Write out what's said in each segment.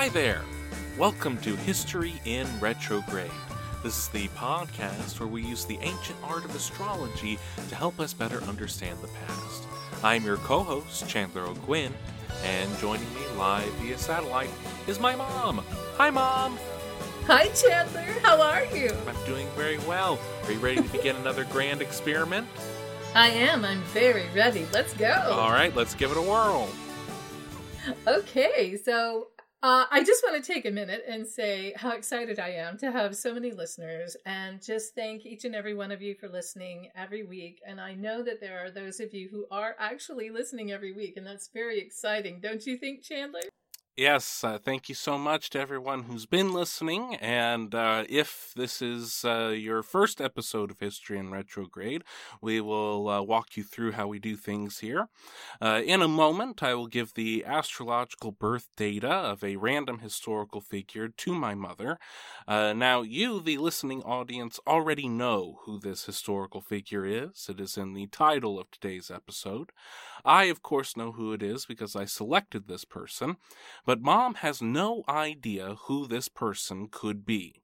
Hi there! Welcome to History in Retrograde. This is the podcast where we use the ancient art of astrology to help us better understand the past. I'm your co host, Chandler O'Quinn, and joining me live via satellite is my mom. Hi, Mom! Hi, Chandler. How are you? I'm doing very well. Are you ready to begin another grand experiment? I am. I'm very ready. Let's go. All right, let's give it a whirl. Okay, so uh, I just want to take a minute and say how excited I am to have so many listeners and just thank each and every one of you for listening every week. And I know that there are those of you who are actually listening every week, and that's very exciting. Don't you think, Chandler? Yes, uh, thank you so much to everyone who's been listening. And uh, if this is uh, your first episode of History in Retrograde, we will uh, walk you through how we do things here. Uh, in a moment, I will give the astrological birth data of a random historical figure to my mother. Uh, now, you, the listening audience, already know who this historical figure is. It is in the title of today's episode. I, of course, know who it is because I selected this person, but mom has no idea who this person could be.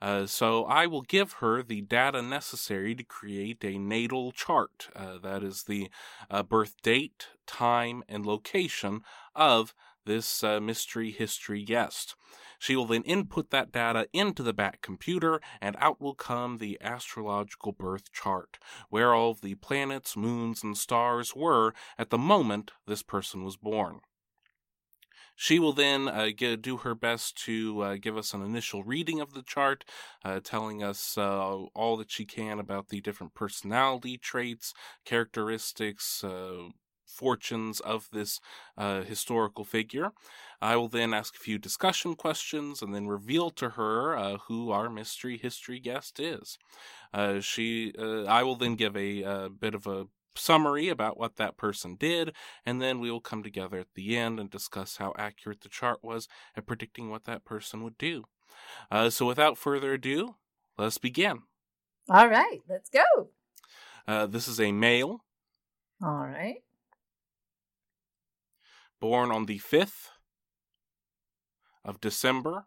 Uh, so I will give her the data necessary to create a natal chart. Uh, that is the uh, birth date, time, and location of this uh, mystery history guest. She will then input that data into the back computer, and out will come the astrological birth chart, where all the planets, moons, and stars were at the moment this person was born. She will then uh, get, do her best to uh, give us an initial reading of the chart, uh, telling us uh, all that she can about the different personality traits, characteristics, uh, fortunes of this uh, historical figure. I will then ask a few discussion questions and then reveal to her uh, who our mystery history guest is. Uh, she, uh, I will then give a, a uh, bit of a summary about what that person did, and then we will come together at the end and discuss how accurate the chart was at predicting what that person would do. Uh, so, without further ado, let's begin. All right, let's go. Uh, this is a male. All right. Born on the 5th of December.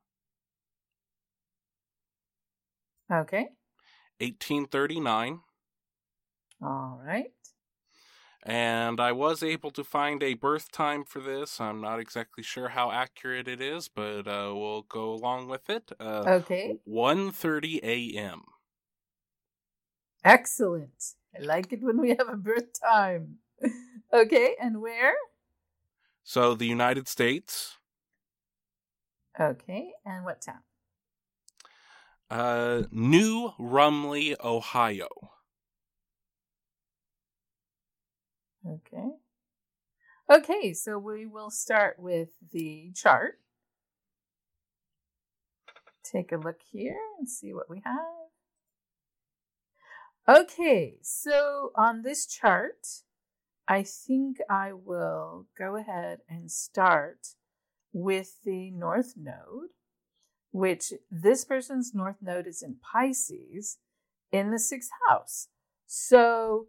Okay. 1839. All right. And I was able to find a birth time for this. I'm not exactly sure how accurate it is, but uh, we'll go along with it. Uh, okay. 1.30 a.m. Excellent. I like it when we have a birth time. okay, and where? So the United States. Okay, and what town? Uh, New Rumley, Ohio. Okay. Okay, so we will start with the chart. Take a look here and see what we have. Okay, so on this chart, I think I will go ahead and start with the North Node. which this person's north node is in Pisces in the sixth house. So,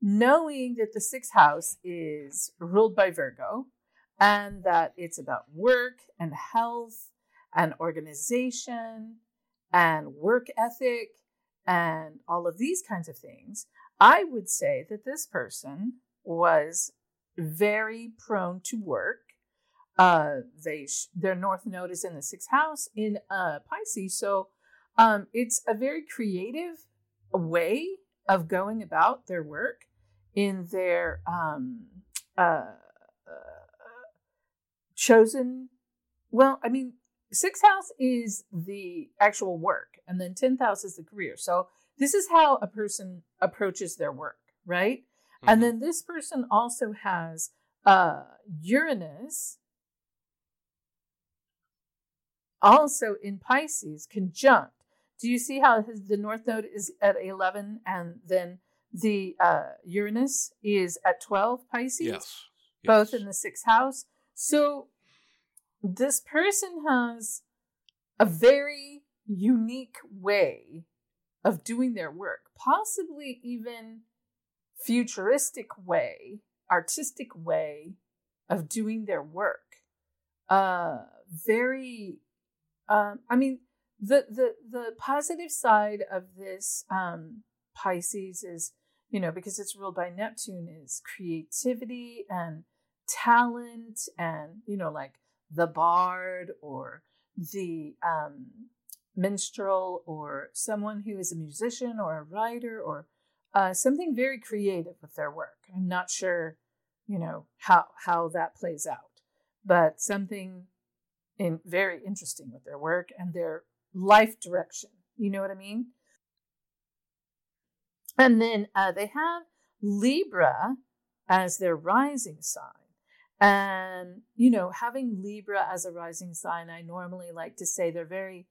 knowing that the sixth house is ruled by Virgo and that it's about work and health and organization and work ethic and all of these kinds of things, I would say that this person was very prone to work. Uh, they their north node is in the sixth house in uh, Pisces, so um, it's a very creative way of going about their work in their um, uh, uh chosen. Well, I mean, sixth house is the actual work, and then tenth house is the career. So this is how a person approaches their work, right? Mm-hmm. And then this person also has uh, Uranus also in Pisces conjunct. Do you see how his, the North Node is at 11 and then the uh, Uranus is at 12 Pisces? Yes. Both yes. in the sixth house. So this person has a very unique way of doing their work, possibly even futuristic way, artistic way of doing their work. Uh, very, um, I mean, the the the positive side of this um, Pisces is, you know, because it's ruled by Neptune, is creativity and talent, and you know, like the bard or the um, minstrel or someone who is a musician or a writer or uh, something very creative with their work. I'm not sure, you know, how how that plays out, but something in very interesting with their work and their life direction. You know what I mean? And then uh, they have Libra as their rising sign. And, you know, having Libra as a rising sign, I normally like to say they're very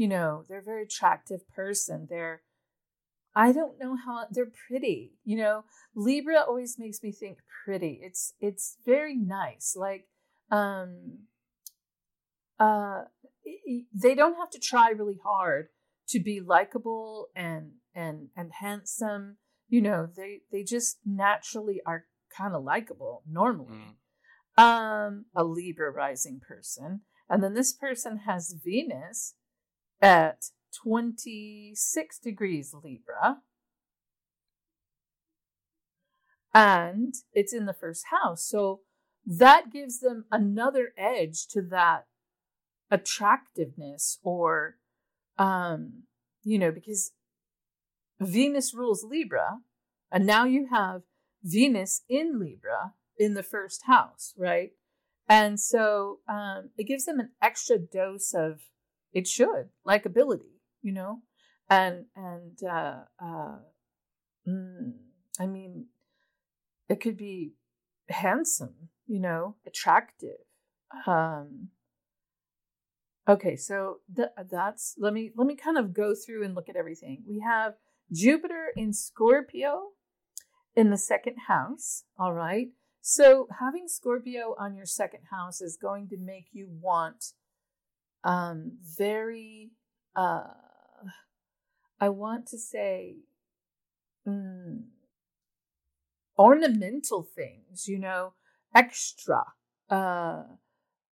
you know, they're a very attractive person. They're, I don't know how they're pretty. You know, Libra always makes me think pretty. It's it's very nice. Like, um, uh, they don't have to try really hard to be likable and and and handsome. You know, they they just naturally are kind of likable normally. Mm. Um, a Libra rising person, and then this person has Venus at 26 degrees Libra. And it's in the first house. So that gives them another edge to that attractiveness or, um, you know, because Venus rules Libra. And now you have Venus in Libra in the first house, right? And so um, it gives them an extra dose of it should likability you know? And and uh, uh, mm, i mean it could be handsome you know? Attractive um okay so th- that's let me let me kind of go through and look at everything. We have jupiter in scorpio in the second house all right? So having scorpio on your second house is going to make you want um, very, uh, I want to say, mm, ornamental things, you know, extra, uh,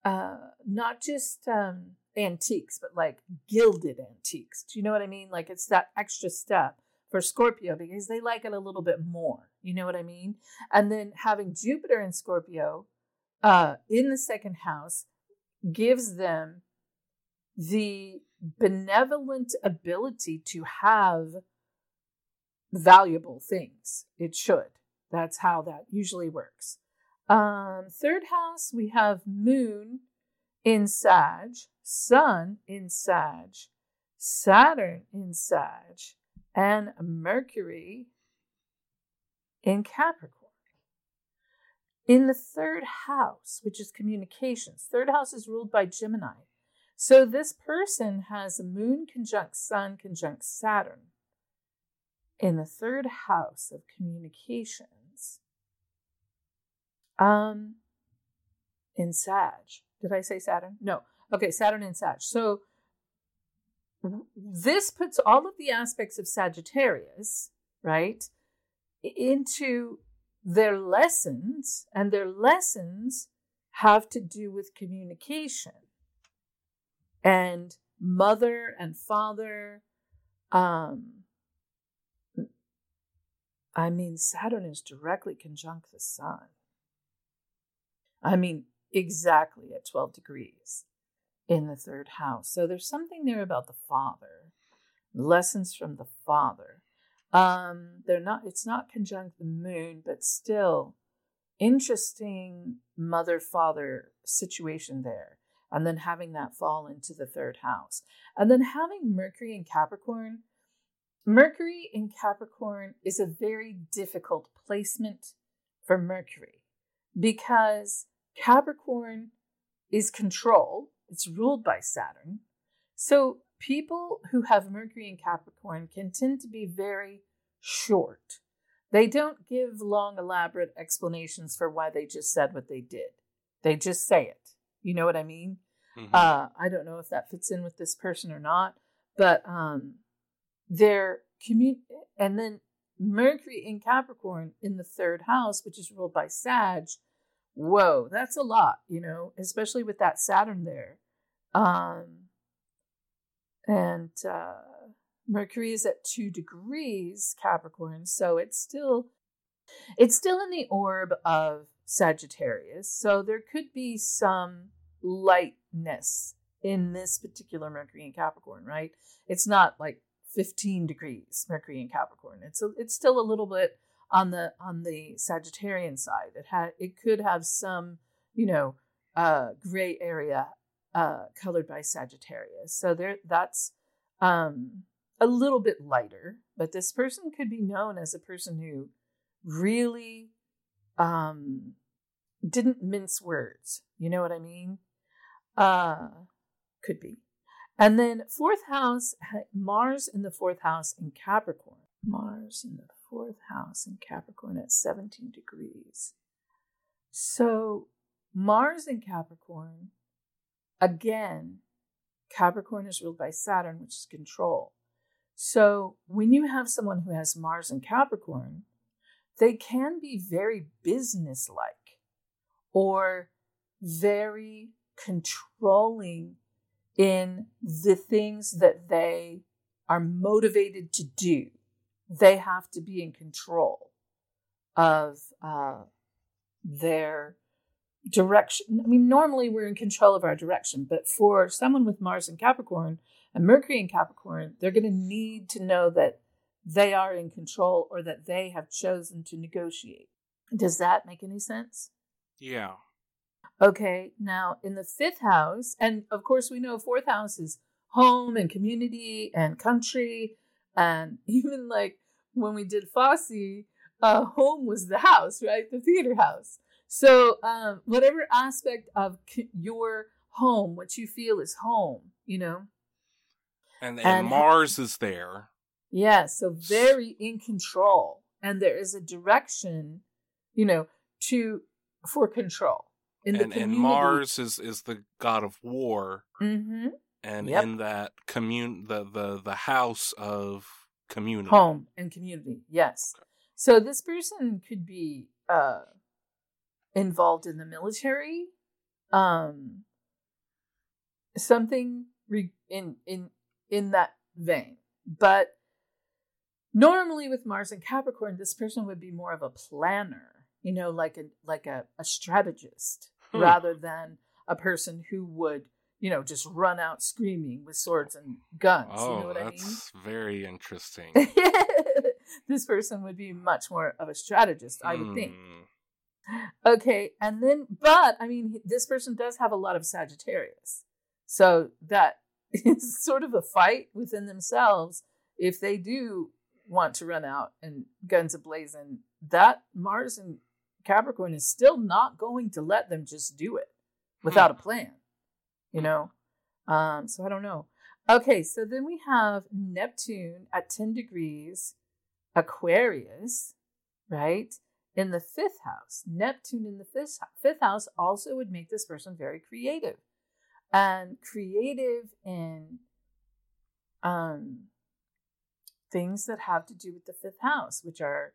uh, not just um, antiques, but like gilded antiques. Do you know what I mean? Like it's that extra step for Scorpio because they like it a little bit more. You know what I mean? And then having Jupiter in Scorpio uh, in the second house gives them the benevolent ability to have valuable things. It should. That's how that usually works. Um, third house, we have Moon in Sag, Sun in Sag, Saturn in Sag, and Mercury in Capricorn. In the third house, which is communications, third house is ruled by Gemini. So this person has a moon conjunct sun conjunct Saturn in the third house of communications. Um, in Sag. Did I say Saturn? No. Okay, Saturn in Sag. So this puts all of the aspects of Sagittarius, right, into their lessons, and their lessons have to do with communication and mother and father. Um, I mean, Saturn is directly conjunct the sun. I mean, exactly at 12 degrees in the third house. So there's something there about the father, lessons from the father. Um, they're not. It's not conjunct the moon, but still interesting mother father situation there. And then having that fall into the third house, and then having Mercury in Capricorn. Mercury in Capricorn is a very difficult placement for Mercury because Capricorn is control, it's ruled by Saturn. So people who have Mercury in Capricorn can tend to be very short. They don't give long, elaborate explanations for why they just said what they did. They just say it. You know what I mean? Mm-hmm. Uh, I don't know if that fits in with this person or not, but um, their commun and then Mercury in Capricorn in the third house, which is ruled by Sag. Whoa, that's a lot, you know, especially with that Saturn there. Um, and uh, Mercury is at two degrees Capricorn, so it's still it's still in the orb of Sagittarius. So there could be some lightness in this particular Mercury in Capricorn, right? It's not like 15 degrees Mercury in Capricorn. It's a, it's still a little bit on the on the Sagittarian side. It had it could have some, you know, uh, gray area uh, colored by Sagittarius. So there, that's um, a little bit lighter. But this person could be known as a person who really um, didn't mince words. You know what I mean? Uh, could be. And then fourth house, Mars in the fourth house in Capricorn. Mars in the fourth house in Capricorn at 17 degrees. So Mars in Capricorn Again, Capricorn is ruled by Saturn, which is control. So when you have someone who has Mars in Capricorn, they can be very businesslike or very controlling in the things that they are motivated to do. They have to be in control of uh, their direction. I mean, normally we're in control of our direction, but for someone with Mars in Capricorn and Mercury in Capricorn, they're going to need to know that they are in control or that they have chosen to negotiate. Does that make any sense? Yeah. Okay, now in the fifth house, and of course we know fourth house is home and community and country, and even like when we did Fosse, uh, home was the house, right? The theater house. So, um, whatever aspect of your home, what you feel is home, you know. And, and, and Mars is there. Yeah, so very in control, and there is a direction, you know, to for control. In and, and Mars is is the god of war, mm-hmm. and yep. in that commune, the the the house of community, home and community. Yes. Okay. So this person could be uh involved in the military, um, something re- in in in that vein. But normally with Mars and Capricorn, this person would be more of a planner, you know, like a like a, a strategist hmm. rather than a person who would you know, just run out screaming with swords and guns. Oh, you know what that's I mean? very interesting. this person would be much more of a strategist, I would mm. think. Hmm. Okay, and then, but I mean, this person does have a lot of Sagittarius. So that is sort of a fight within themselves if they do want to run out and guns ablazing. That Mars and Capricorn is still not going to let them just do it without a plan, you know? Um, so I don't know. Okay, so then we have Neptune at 10 degrees, Aquarius, right? in the fifth house. Neptune in the fifth, fifth house also would make this person very creative. And creative in um, things that have to do with the fifth house, which are,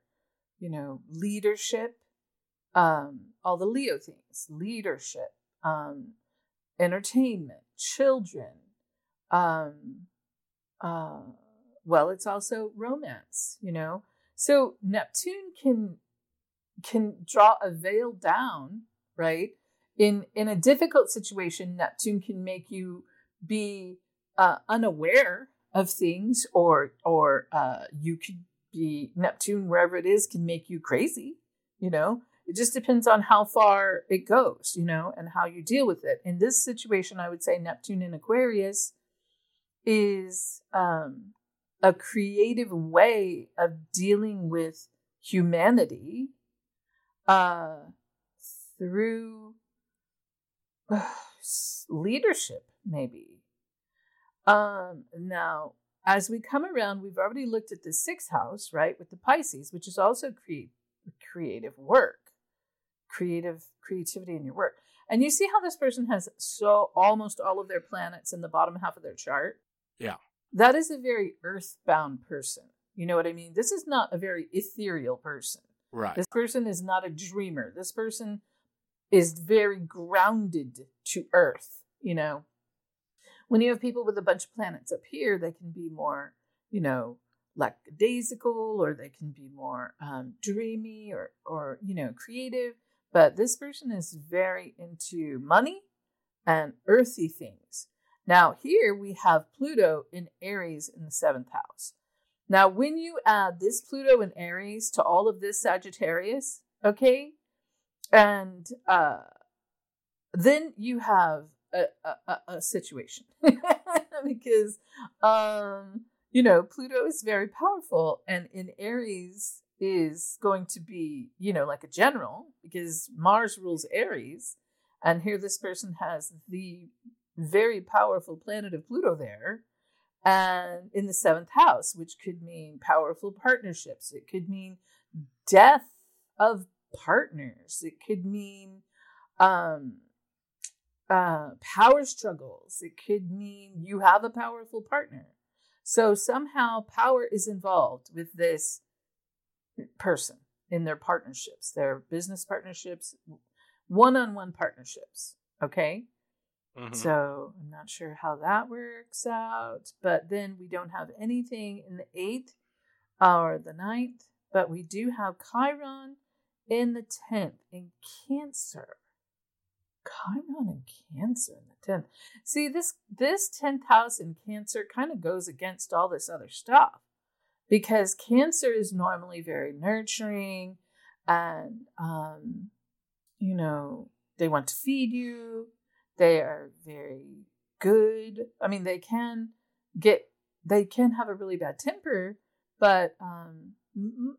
you know, leadership, um, all the Leo things, leadership, um, entertainment, children. Um, uh, well, it's also romance, you know. So Neptune can can draw a veil down, right? In in a difficult situation, Neptune can make you be uh, unaware of things, or or uh, you could be Neptune wherever it is can make you crazy. You know, it just depends on how far it goes, you know, and how you deal with it. In this situation, I would say Neptune in Aquarius is um, a creative way of dealing with humanity uh, through uh, leadership, maybe. Um, now, as we come around, we've already looked at the sixth house, right, with the Pisces, which is also create creative work, creative creativity in your work. And you see how this person has so almost all of their planets in the bottom half of their chart. Yeah. That is a very earthbound person. You know what I mean? This is not a very ethereal person. Right. This person is not a dreamer. This person is very grounded to earth, you know. When you have people with a bunch of planets up here, they can be more, you know, lackadaisical or they can be more um, dreamy or, or, you know, creative. But this person is very into money and earthy things. Now, here we have Pluto in Aries in the seventh house. Now, when you add this Pluto in Aries to all of this Sagittarius, okay, and uh, then you have a, a, a situation because, um, you know, Pluto is very powerful, and in Aries is going to be, you know, like a general because Mars rules Aries, and here this person has the very powerful planet of Pluto there, and in the seventh house, which could mean powerful partnerships. It could mean death of partners. It could mean um, uh, power struggles. It could mean you have a powerful partner. So somehow power is involved with this person in their partnerships, their business partnerships, one on one partnerships. Okay. Mm-hmm. So I'm not sure how that works out. But then we don't have anything in the eighth or the ninth, but we do have Chiron in the tenth in Cancer. Chiron in Cancer in the tenth. See this this tenth house in Cancer kind of goes against all this other stuff because Cancer is normally very nurturing and um, you know they want to feed you they are very good. I mean, they can get, they can have a really bad temper, but um,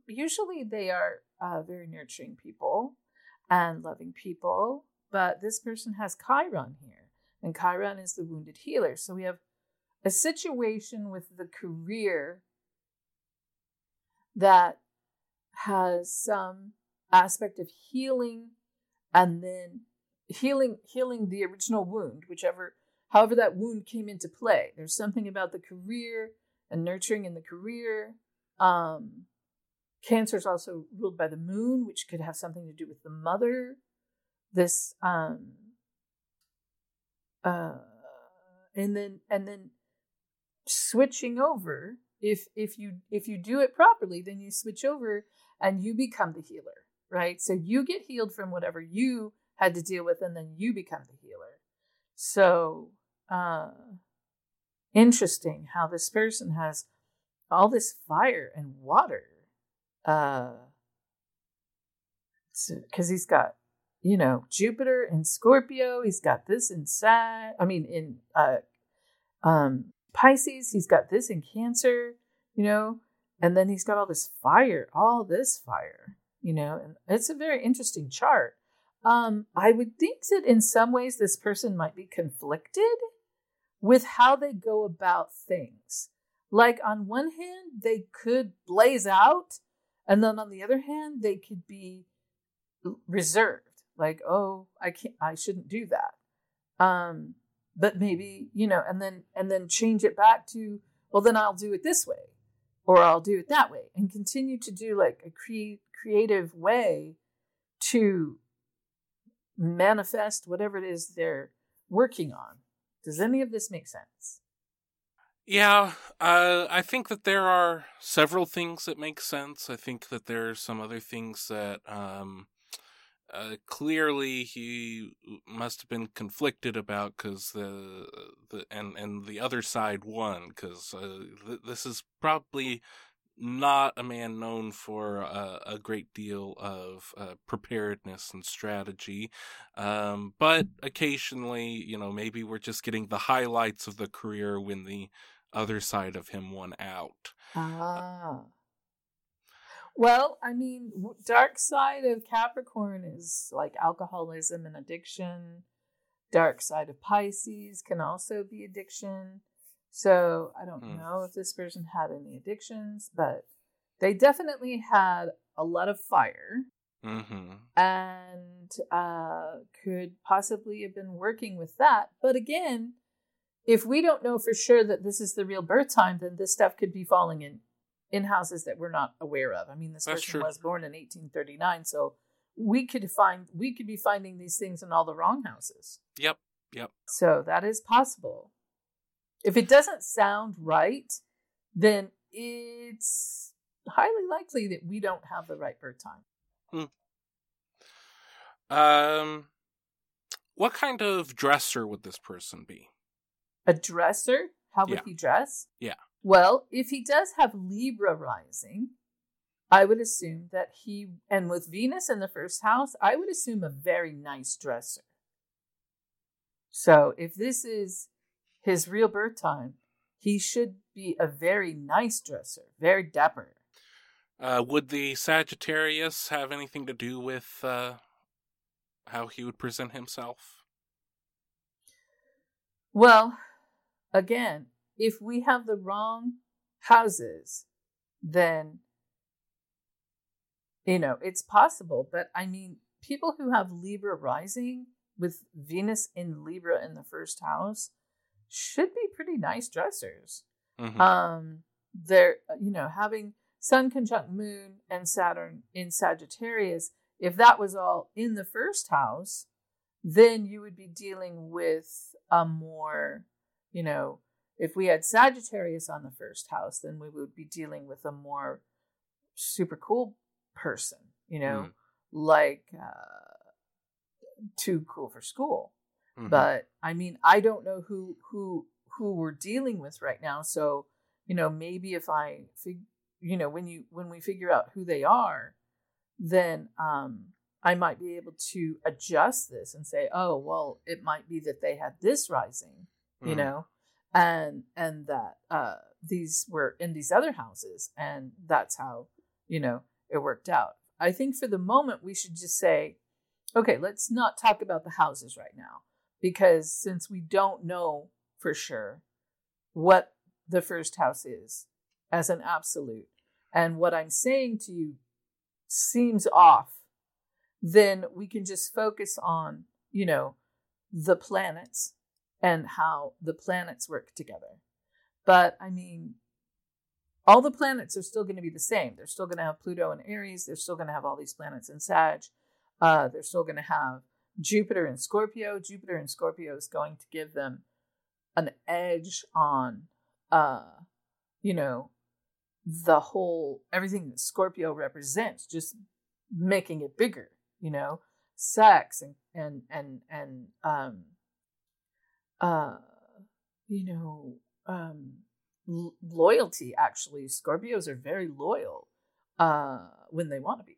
usually they are uh, very nurturing people and loving people. But this person has Chiron here, and Chiron is the wounded healer. So we have a situation with the career that has some aspect of healing and then healing healing the original wound, whichever however that wound came into play. There's something about the career and nurturing in the career. Um, cancer is also ruled by the moon, which could have something to do with the mother. This um, uh, and then and then switching over if if you if you do it properly then you switch over and you become the healer right so you get healed from whatever you had to deal with, and then you become the healer. So, uh, interesting how this person has all this fire and water. Uh, because he's got, you know, Jupiter in Scorpio. He's got this in Sag. I mean, in uh, um, Pisces. He's got this in Cancer. You know, and then he's got all this fire, all this fire. You know, and it's a very interesting chart. Um, I would think that in some ways this person might be conflicted with how they go about things. Like on one hand, they could blaze out, and then on the other hand, they could be reserved. Like, oh, I can't, I shouldn't do that. Um, but maybe you know, and then and then change it back to, well, then I'll do it this way or I'll do it that way and continue to do like a cre- creative way to manifest whatever it is they're working on. Does any of this make sense? Yeah, uh, I think that there are several things that make sense. I think that there are some other things that um, uh, clearly he must have been conflicted about because the the and and the other side won because uh, th- this is probably not a man known for uh, a great deal of uh, preparedness and strategy. Um, but occasionally, you know, maybe we're just getting the highlights of the career when the other side of him won out. Ah. Well, I mean, dark side of Capricorn is like alcoholism and addiction. Dark side of Pisces can also be addiction. So I don't hmm. know if this person had any addictions, but they definitely had a lot of fire mm-hmm. and uh, could possibly have been working with that. But again, if we don't know for sure that this is the real birth time, then this stuff could be falling in in houses that we're not aware of. I mean, this That's person true. was born in 1839, so we could find we could be finding these things in all the wrong houses. Yep. Yep. So that is possible. If it doesn't sound right, then it's highly likely that we don't have the right birth time. Hmm. Um, what kind of dresser would this person be? A dresser? How would yeah. he dress? Yeah. Well, if he does have Libra rising, I would assume that he, and with Venus in the first house, I would assume a very nice dresser. So if this is his real birth time, he should be a very nice dresser, very dapper. Uh, would the Sagittarius have anything to do with uh, how he would present himself? Well, again, if we have the wrong houses, then, you know, it's possible. But I mean, people who have Libra rising with Venus in Libra in the first house should be pretty nice dressers. Mm-hmm. Um, they're, you know, having Sun conjunct Moon and Saturn in Sagittarius, if that was all in the first house, then you would be dealing with a more, you know, if we had Sagittarius on the first house, then we would be dealing with a more super cool person, you know, mm. like uh, too cool for school. Mm-hmm. But I mean, I don't know who who who we're dealing with right now. So, you know, maybe if I, fig- you know, when you when we figure out who they are, then um, I might be able to adjust this and say, oh, well, it might be that they had this rising, you mm-hmm. know, and and that uh, these were in these other houses, and that's how you know it worked out. I think for the moment we should just say, okay, let's not talk about the houses right now because since we don't know for sure what the first house is as an absolute, and what I'm saying to you seems off, then we can just focus on you know the planets and how the planets work together. But I mean, all the planets are still going to be the same. They're still going to have Pluto and Aries. They're still going to have all these planets in Sag. Uh, they're still going to have Jupiter and Scorpio. Jupiter and Scorpio is going to give them an edge on, uh, you know, the whole everything that Scorpio represents, just making it bigger. You know, sex and and and and um, uh, you know, um, l- loyalty. Actually, Scorpios are very loyal uh, when they want to be,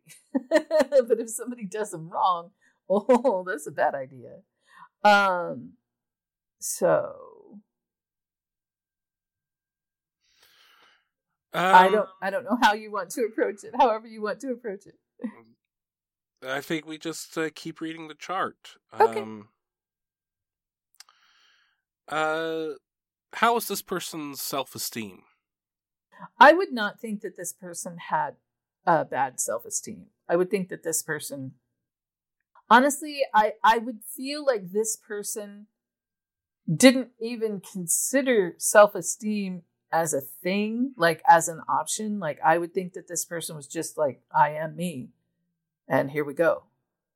but if somebody does them wrong, oh, that's a bad idea. Um, so um, I don't, I don't know how you want to approach it. However, you want to approach it. I think we just uh, keep reading the chart. Okay. Um, uh, how is this person's self esteem? I would not think that this person had a bad self esteem. I would think that this person, honestly, I, I would feel like this person didn't even consider self esteem as a thing, like as an option. Like I would think that this person was just like, I am me. And here we go.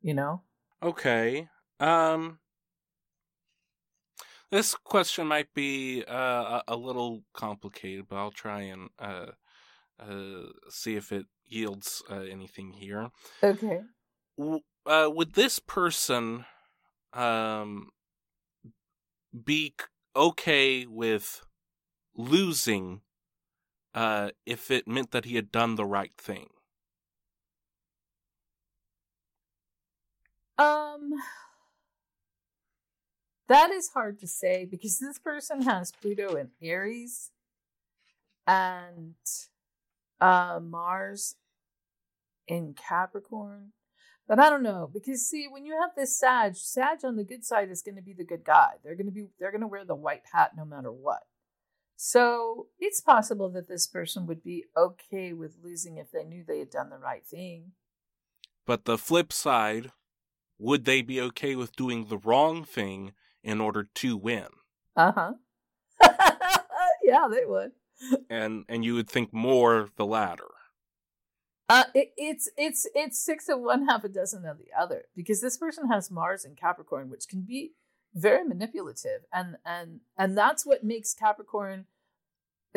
You know? Okay. Um this question might be uh, a little complicated, but I'll try and uh, uh, see if it yields uh, anything here. Okay. Uh, would this person um, be okay with losing uh, if it meant that he had done the right thing? Um, that is hard to say because this person has Pluto in Aries and uh, Mars in Capricorn. But I don't know because see, when you have this Sag, Sag on the good side is going to be the good guy. They're going to be they're going to wear the white hat no matter what. So it's possible that this person would be okay with losing if they knew they had done the right thing. But the flip side, would they be okay with doing the wrong thing in order to win? Uh huh. yeah, they would. And and you would think more the latter. Uh, it, it's it's it's six of one, half a dozen of the other, because this person has Mars in Capricorn, which can be very manipulative, and and and that's what makes Capricorn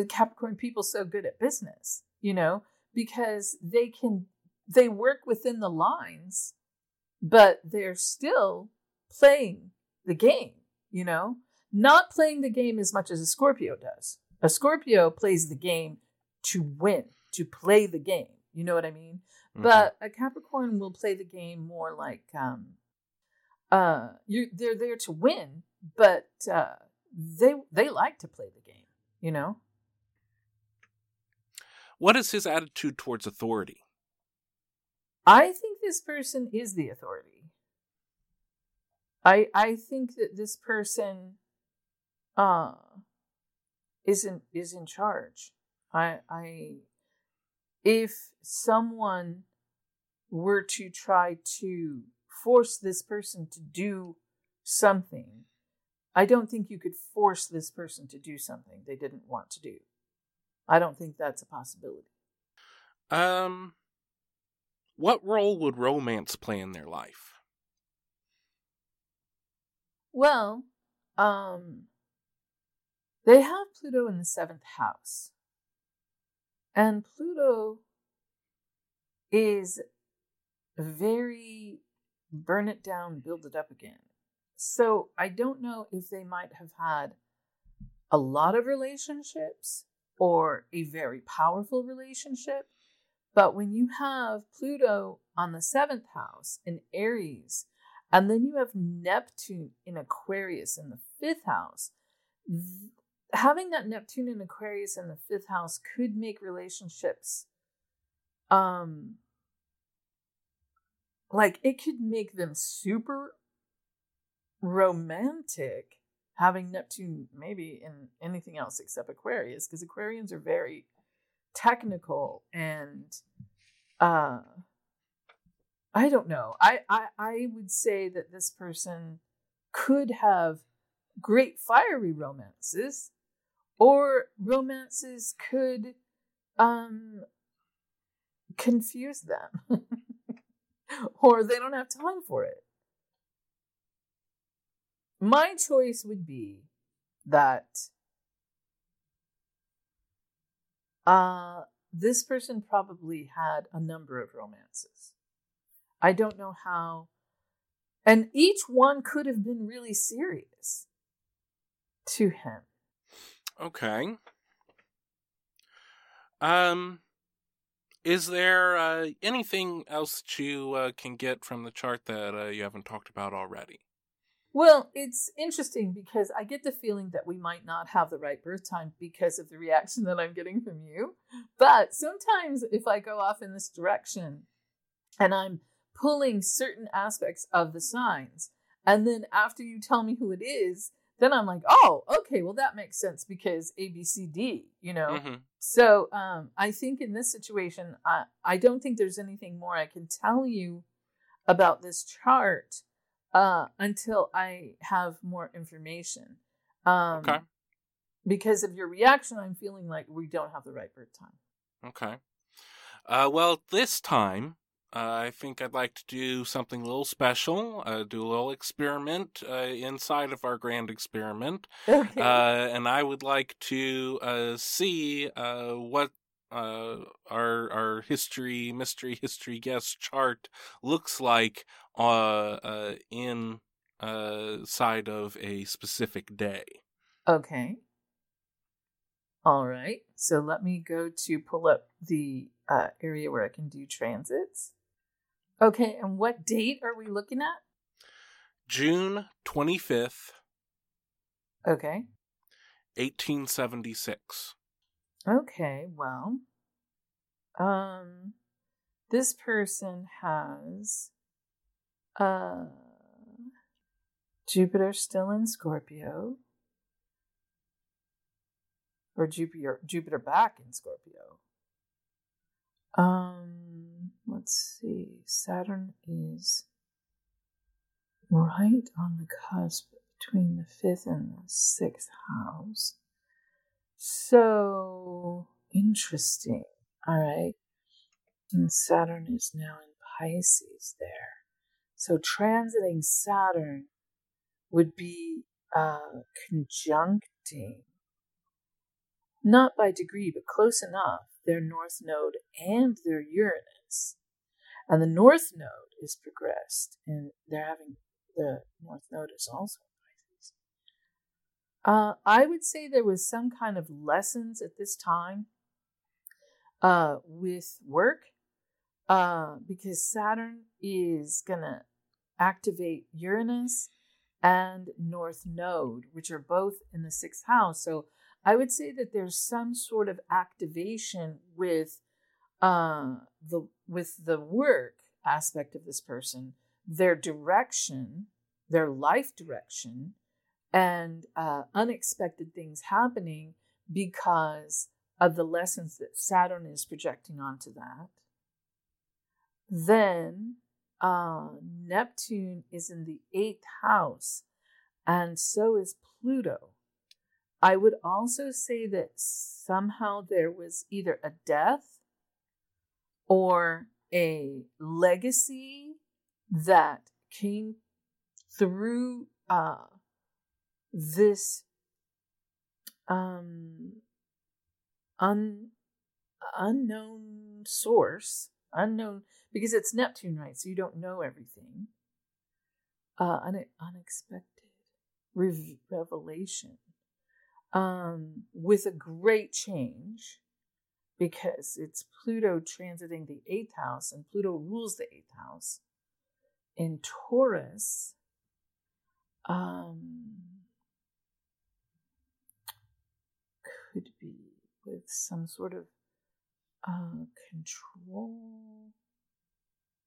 Capricorn people so good at business, you know, because they can they work within the lines, but they're still playing the game, you know, not playing the game as much as a Scorpio does. A Scorpio plays the game to win, to play the game you know what I mean? Mm-hmm. But a Capricorn will play the game more like um uh you they're there to win, but uh they they like to play the game, you know? What is his attitude towards authority? I think this person is the authority. I I think that this person uh isn't is in charge. I I if someone were to try to force this person to do something, I don't think you could force this person to do something they didn't want to do. I don't think that's a possibility. Um, what role would romance play in their life? Well, um, they have Pluto in the seventh house. And Pluto is very burn it down, build it up again. So I don't know if they might have had a lot of relationships or a very powerful relationship. But when you have Pluto on the seventh house in Aries, and then you have Neptune in Aquarius in the fifth house, having that Neptune in Aquarius in the fifth house could make relationships um like it could make them super romantic having Neptune maybe in anything else except Aquarius because Aquarians are very technical and uh I don't know. I, I I would say that this person could have great fiery romances or romances could um confuse them or they don't have time for it my choice would be that uh this person probably had a number of romances i don't know how and each one could have been really serious to him Okay. Um, is there uh, anything else that you uh, can get from the chart that uh, you haven't talked about already? Well, it's interesting because I get the feeling that we might not have the right birth time because of the reaction that I'm getting from you. But sometimes if I go off in this direction and I'm pulling certain aspects of the signs, and then after you tell me who it is, then I'm like, oh, okay, well that makes sense because A, B, C, D, you know. Mm-hmm. So um, I think in this situation, I I don't think there's anything more I can tell you about this chart uh, until I have more information. Um, okay. because of your reaction, I'm feeling like we don't have the right birth time. Okay. Uh, well, this time, uh, I think I'd like to do something a little special, uh, do a little experiment uh, inside of our grand experiment. Okay. Uh, and I would like to uh, see uh, what uh, our our history mystery history guest chart looks like uh, uh, in uh, side of a specific day. Okay. All right. So let me go to pull up the uh, area where I can do transits. Okay. And what date are we looking at? June twenty fifth, Okay. eighteen seventy six. Okay. Well, um, this person has uh Jupiter still in Scorpio. Or Jupiter Jupiter back in Scorpio. Um let's see. Saturn is right on the cusp between the fifth and the sixth house. So interesting. All right. And Saturn is now in Pisces there. So transiting Saturn would be uh, conjuncting, not by degree, but close enough, their North Node and their Uranus. And the North Node is progressed, and they're having the North Node is also Pisces. Uh, I would say there was some kind of lessons at this time uh, with work uh, because Saturn is going to activate Uranus and North Node, which are both in the sixth house. So I would say that there's some sort of activation with uh, the with the work aspect of this person, their direction, their life direction, and uh, unexpected things happening because of the lessons that Saturn is projecting onto that. Then uh, Neptune is in the eighth house, and so is Pluto. I would also say that somehow there was either a death or a legacy that came through uh, this um, un, unknown source, unknown because it's Neptune, right? So you don't know everything. Uh, un- unexpected re- revelation um, with a great change because it's Pluto transiting the eighth house, and Pluto rules the eighth house. In Taurus, um, could be with some sort of uh, control,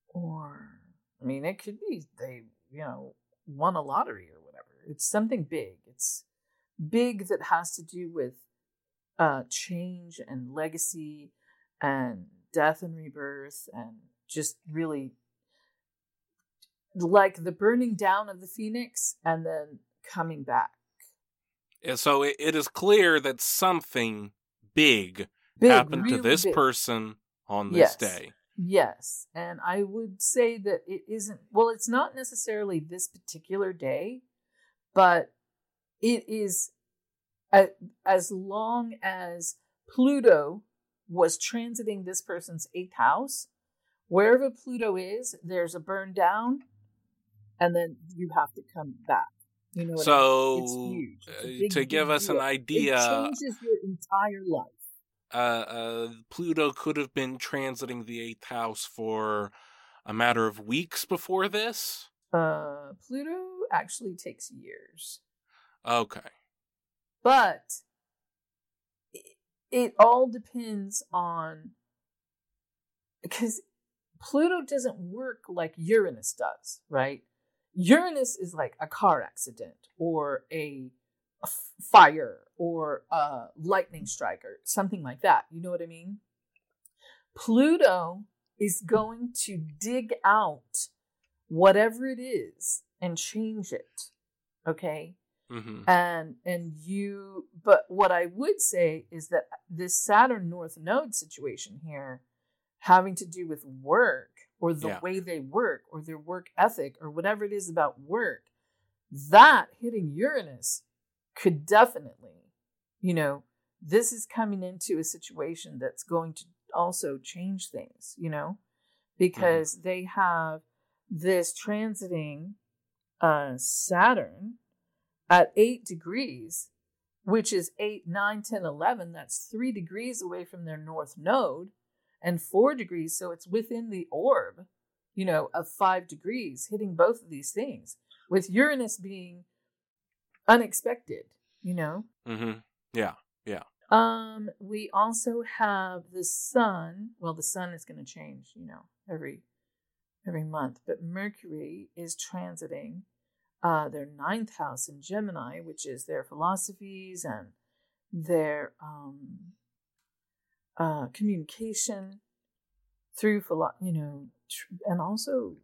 or I mean, it could be they, you know, won a lottery or whatever. It's something big. It's big that has to do with uh, change and legacy and death and rebirth and just really like the burning down of the phoenix and then coming back. And so it, it is clear that something big, Big, happened to this big. person on this Yes. day. Yes, and I would say that it isn't, well, it's not necessarily this particular day, but it is as long as Pluto was transiting this person's eighth house, wherever Pluto is, there's a burn down, and then you have to come back. You know what I mean? It's So, huge. It's uh, big, to give us an idea, it changes your entire life. uh, uh, Pluto could have been transiting the eighth house for a matter of weeks before this. Uh, Pluto actually takes years. Okay. But it, all depends on because Pluto doesn't work like Uranus does, right? Uranus is like a car accident or a fire or a lightning strike or something like that. You know what I mean? Pluto is going to dig out whatever it is and change it. Okay? Mm-hmm. and and you but what i would say is that this saturn north node situation here having to do with work or the Yeah. way they work or their work ethic or whatever it is about work that hitting uranus could definitely you know this is coming into a situation that's going to also change things you know because they have this transiting uh saturn at 8 degrees which is 8 9 10 11 that's 3 degrees away from their north node and 4 degrees so it's within the orb you know of 5 degrees hitting both of these things with uranus being unexpected you know Mm-hmm. Yeah. Yeah. Um, we also have the sun. Well, the sun is going to change, you know, every every month. But Mercury is transiting uh, their ninth house in Gemini, which is their philosophies and their um, uh, communication through philo- you know, tr- and also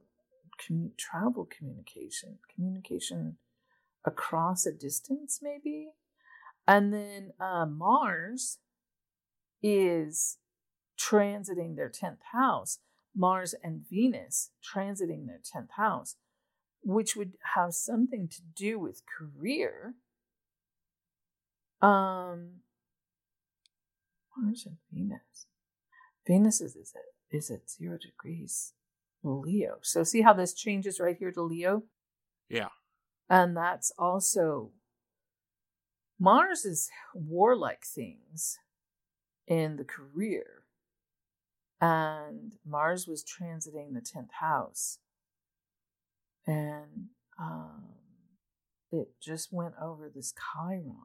travel communication, communication across a distance, maybe. And then uh, Mars is transiting their 10th house. Mars and Venus transiting their 10th house, which would have something to do with career. Um, Mars and Venus. Venus is, is, at, is at zero degrees Leo. So see how this changes right here to Leo? Yeah. And that's also Mars is warlike things in the career. And Mars was transiting the 10th house. And um, it just went over this Chiron.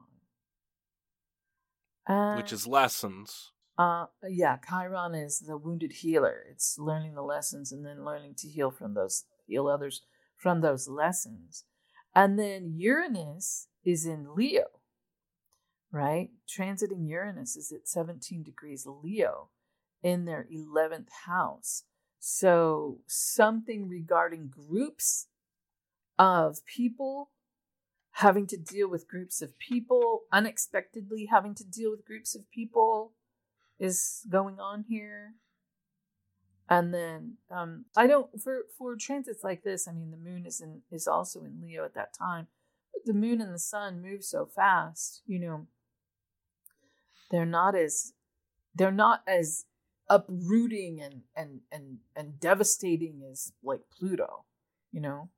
And, Which is lessons. uh, yeah, Chiron is the wounded healer. It's learning the lessons and then learning to heal from those, heal others from those lessons. And then Uranus is in Leo, right? Transiting Uranus is at 17 degrees Leo in their 11th house. So something regarding groups of people having to deal with groups of people, unexpectedly having to deal with groups of people is going on here. And then um, I don't for for transits like this. I mean, the moon is in is also in Leo at that time, but the moon and the sun move so fast. You know, they're not as they're not as uprooting and and and and devastating as like Pluto. You know,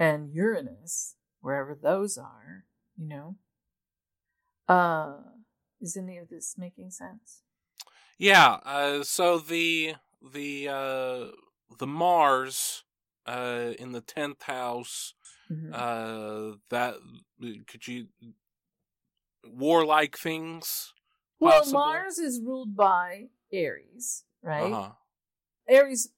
and Uranus, wherever those are. You know, uh, is any of this making sense? Yeah. Uh, so the the uh, the Mars uh, in the tenth house. Mhm. Uh, that could you warlike things? Well, possible? Mars is ruled by Aries, right? Uh-huh. Aries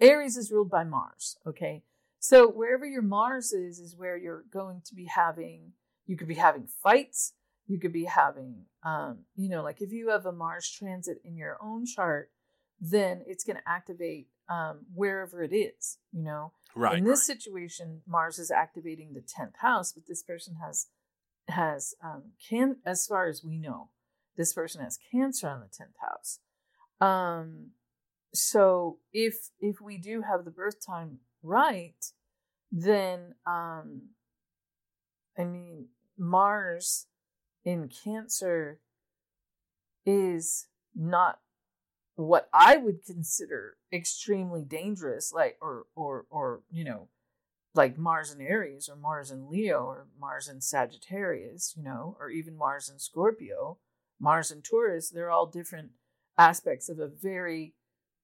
Aries is ruled by Mars, okay? So wherever your Mars is is where you're going to be having you could be having fights, you could be having um, you know, like if you have a Mars transit in your own chart, then it's going to activate um, wherever it is, you know. Right. In this situation, Mars is activating the tenth house, but this person has has um, can as far as we know, this person has Cancer on the tenth house. Um, so if if we do have the birth time right, then um, I mean Mars in Cancer is not what I would consider extremely dangerous, like or or or you know, like Mars in Aries or Mars in Leo or Mars in Sagittarius, you know, or even Mars in Scorpio, Mars in Taurus. They're all different aspects of a very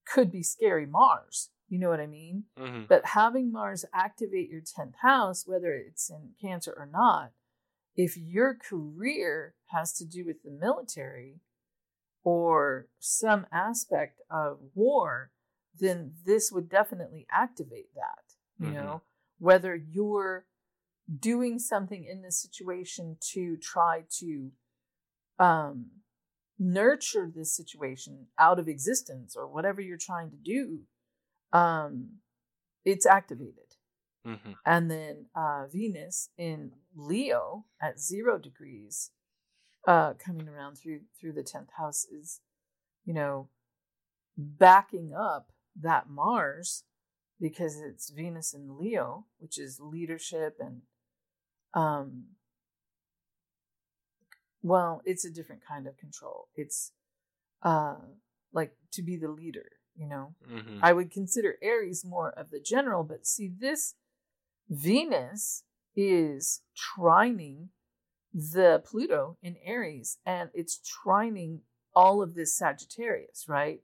could be scary Mars. You know what I mean? Mhm. But having Mars activate your 10th house, whether it's in Cancer or not, if your career has to do with the military or some aspect of war, then this would definitely activate that. You Mhm. know, whether you're doing something in this situation to try to um, nurture this situation out of existence or whatever you're trying to do, um, it's activated. Mm-hmm. And then uh, Venus in Leo at zero degrees, uh, coming around through through the tenth house is, you know, backing up that Mars because it's Venus in Leo, which is leadership and um well, it's a different kind of control. It's uh like to be the leader, you know. Mm-hmm. I would consider Aries more of the general, but see this Venus is trining the Pluto in Aries and it's trining all of this Sagittarius, right?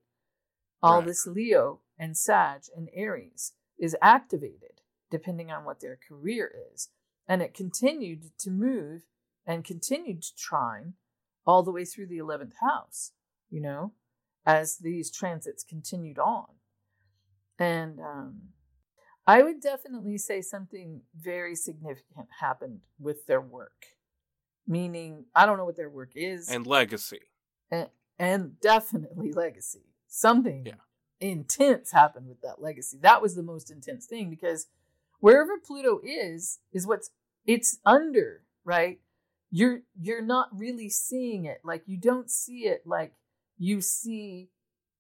All Right. this Leo and Sag and Aries is activated depending on what their career is. And it continued to move and continued to trine all the way through the 11th house, you know, as these transits continued on. And um, I would definitely say something very significant happened with their work. Meaning, I don't know what their work is, And legacy. and, and definitely legacy. Something Yeah. intense happened with that legacy. That was the most intense thing because wherever Pluto is, is what's it's under, right? You're you're not really seeing it. Like you don't see it like you see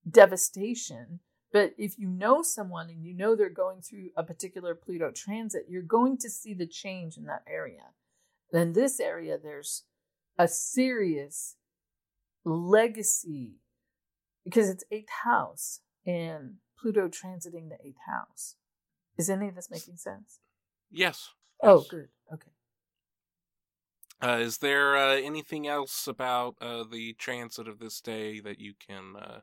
devastation. But if you know someone and you know they're going through a particular Pluto transit, you're going to see the change in that area. In this area, there's a serious legacy because it's eighth house and Pluto transiting the eighth house. Is any of this making sense? Yes. Oh, good. Uh, is there uh, anything else about uh, the transit of this day that you can uh,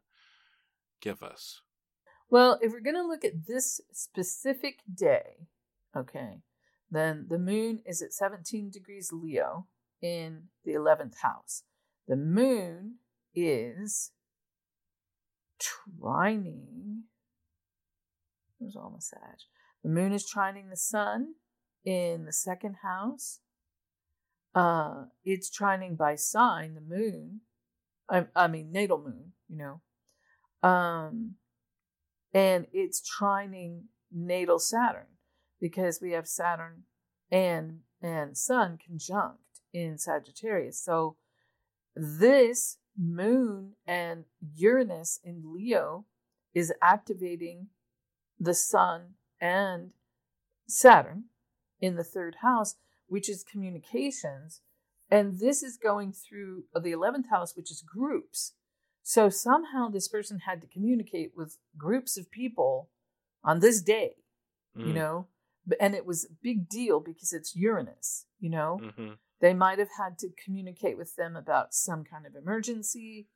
give us? Well, if we're going to look at this specific day, okay, then the moon is at 17 degrees Leo in the 11th house. The moon is trining. There's all my Sag. The moon is trining the sun in the second house. Uh, it's trining by sign the moon. I, I mean natal moon, you know. Um, and it's trining natal Saturn because we have Saturn and and Sun conjunct in Sagittarius. So this moon and Uranus in Leo is activating the Sun and Saturn in the third house, which is communications. And this is going through the 11th house, which is groups. So somehow this person had to communicate with groups of people on this day, you Mm. know? And it was a big deal because it's Uranus, you know? Mm-hmm. They might have had to communicate with them about some kind of emergency.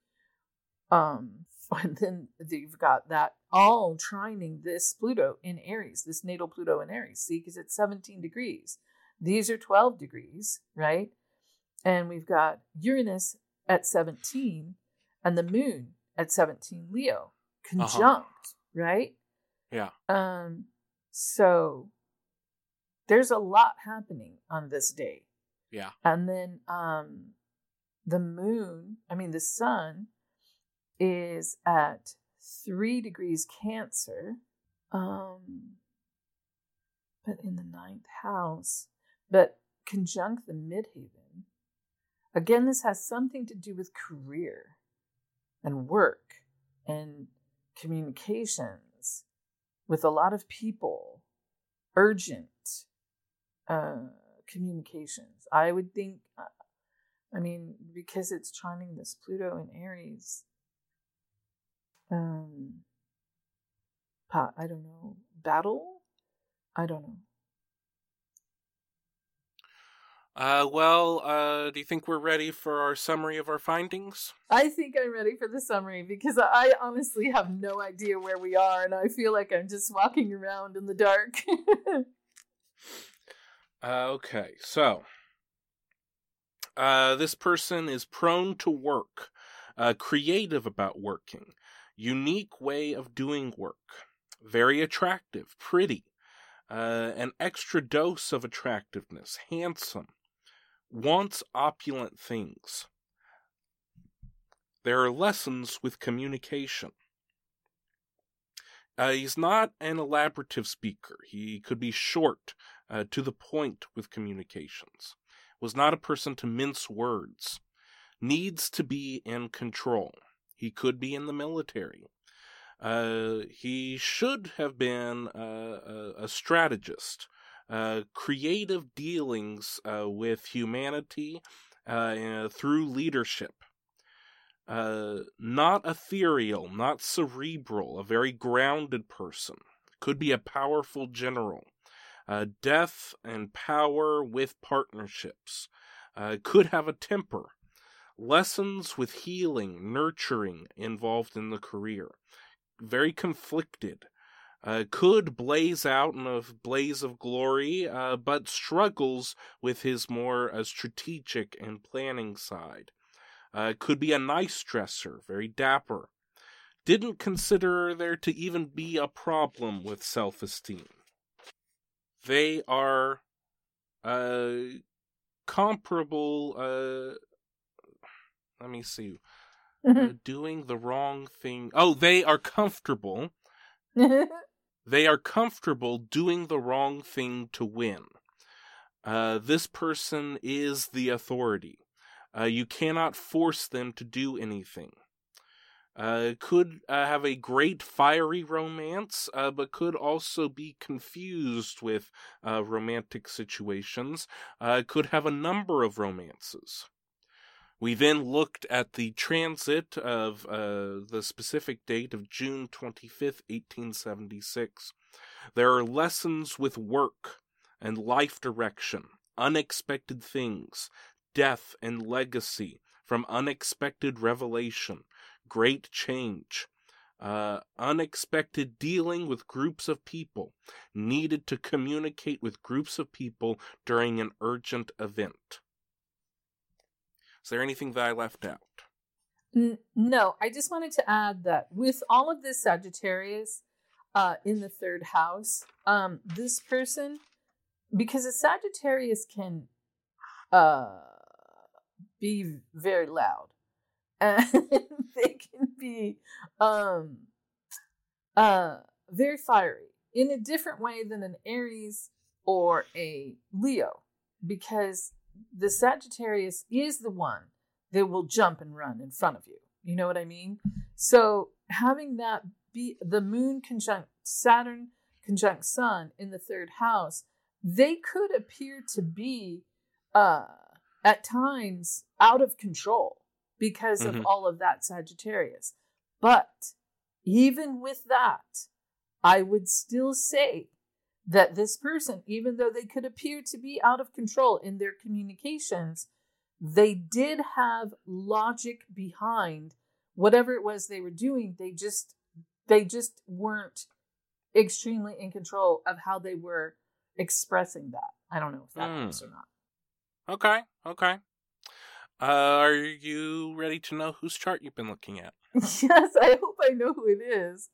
Um, and then you've got that all trining this Pluto in Aries, this natal Pluto in Aries. See, because it's 17 degrees. These are 12 degrees, right? And we've got Uranus at 17 and the moon at 17 Leo conjunct, right? Yeah. Um, so there's a lot happening on this day. Yeah. And then um the moon, I mean the sun is at 3 degrees Cancer. Um but in the ninth house, but conjunct the midheaven. Again, this has something to do with career and work and communications with a lot of people, urgent uh, communications. I would think, uh, I mean, because it's trining this Pluto in Aries. Um, I don't know, battle? I don't know. Uh, well, uh, do you think we're ready for our summary of our findings? I think I'm ready for the summary because I honestly have no idea where we are, and I feel like I'm just walking around in the dark. Uh, okay, so uh, this person is prone to work, uh, creative about working, unique way of doing work, very attractive, pretty, uh, an extra dose of attractiveness, handsome, wants opulent things. There are lessons with communication. Uh, he's not an elaborative speaker. He could be short, uh, to the point with communications. Was not a person to mince words. Needs to be in control. He could be in the military. Uh, he should have been a, a strategist. Uh, creative dealings uh, with humanity uh, through leadership. Uh, not ethereal, not cerebral, a very grounded person. Could be a powerful general. Uh, death and power with partnerships. Uh, could have a temper. Lessons with healing, nurturing involved in the career. Very conflicted. Uh, could blaze out in a blaze of glory, uh, but struggles with his more uh, strategic and planning side. Uh, could be a nice dresser, very dapper. Didn't consider there to even be a problem with self esteem. They are uh, comparable. Uh, let me see. Uh, doing the wrong thing. Oh, they are comfortable. they are comfortable doing the wrong thing to win. Uh, this person is the authority. Uh, you cannot force them to do anything. Uh, could uh, have a great fiery romance, uh, but could also be confused with uh, romantic situations. Could have a number of romances. We then looked at the transit of uh, the specific date of June 25th, 1876. There are lessons with work and life direction, unexpected things, death and legacy, from unexpected revelation, great change, uh, unexpected dealing with groups of people, needed to communicate with groups of people during an urgent event. Is there anything that I left out? No, I just wanted to add that with all of this Sagittarius uh, in the third house, um, this person, because a Sagittarius can uh, be very loud and they can be um, uh, very fiery in a different way than an Aries or a Leo because the Sagittarius is the one that will jump and run in front of you. You know what I mean? So having that be the moon conjunct Saturn conjunct Sun in the third house, they could appear to be uh at times out of control because mm-hmm. of all of that Sagittarius. But even with that, I would still say that this person, even though they could appear to be out of control in their communications, they did have logic behind whatever it was they were doing. They just they just weren't extremely in control of how they were expressing that. I don't know if that mm. helps or not. Okay, okay. Uh, are you ready to know whose chart you've been looking at? yes, I hope I know who it is.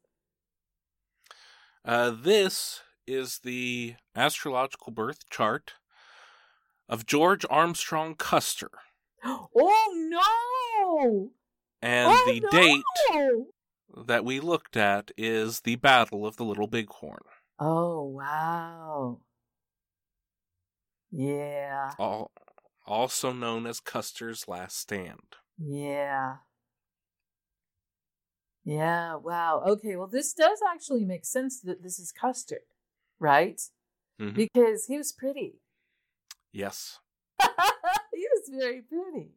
Uh, this is the astrological birth chart of George Armstrong Custer. Oh no! And oh, the no! date that we looked at is the Battle of the Little Bighorn. Oh wow. Yeah. All, also known as Custer's Last Stand. Yeah. Yeah, wow. Okay, well, this does actually make sense that this is Custer, right? Mm-hmm. Because he was pretty. Yes. he was very pretty.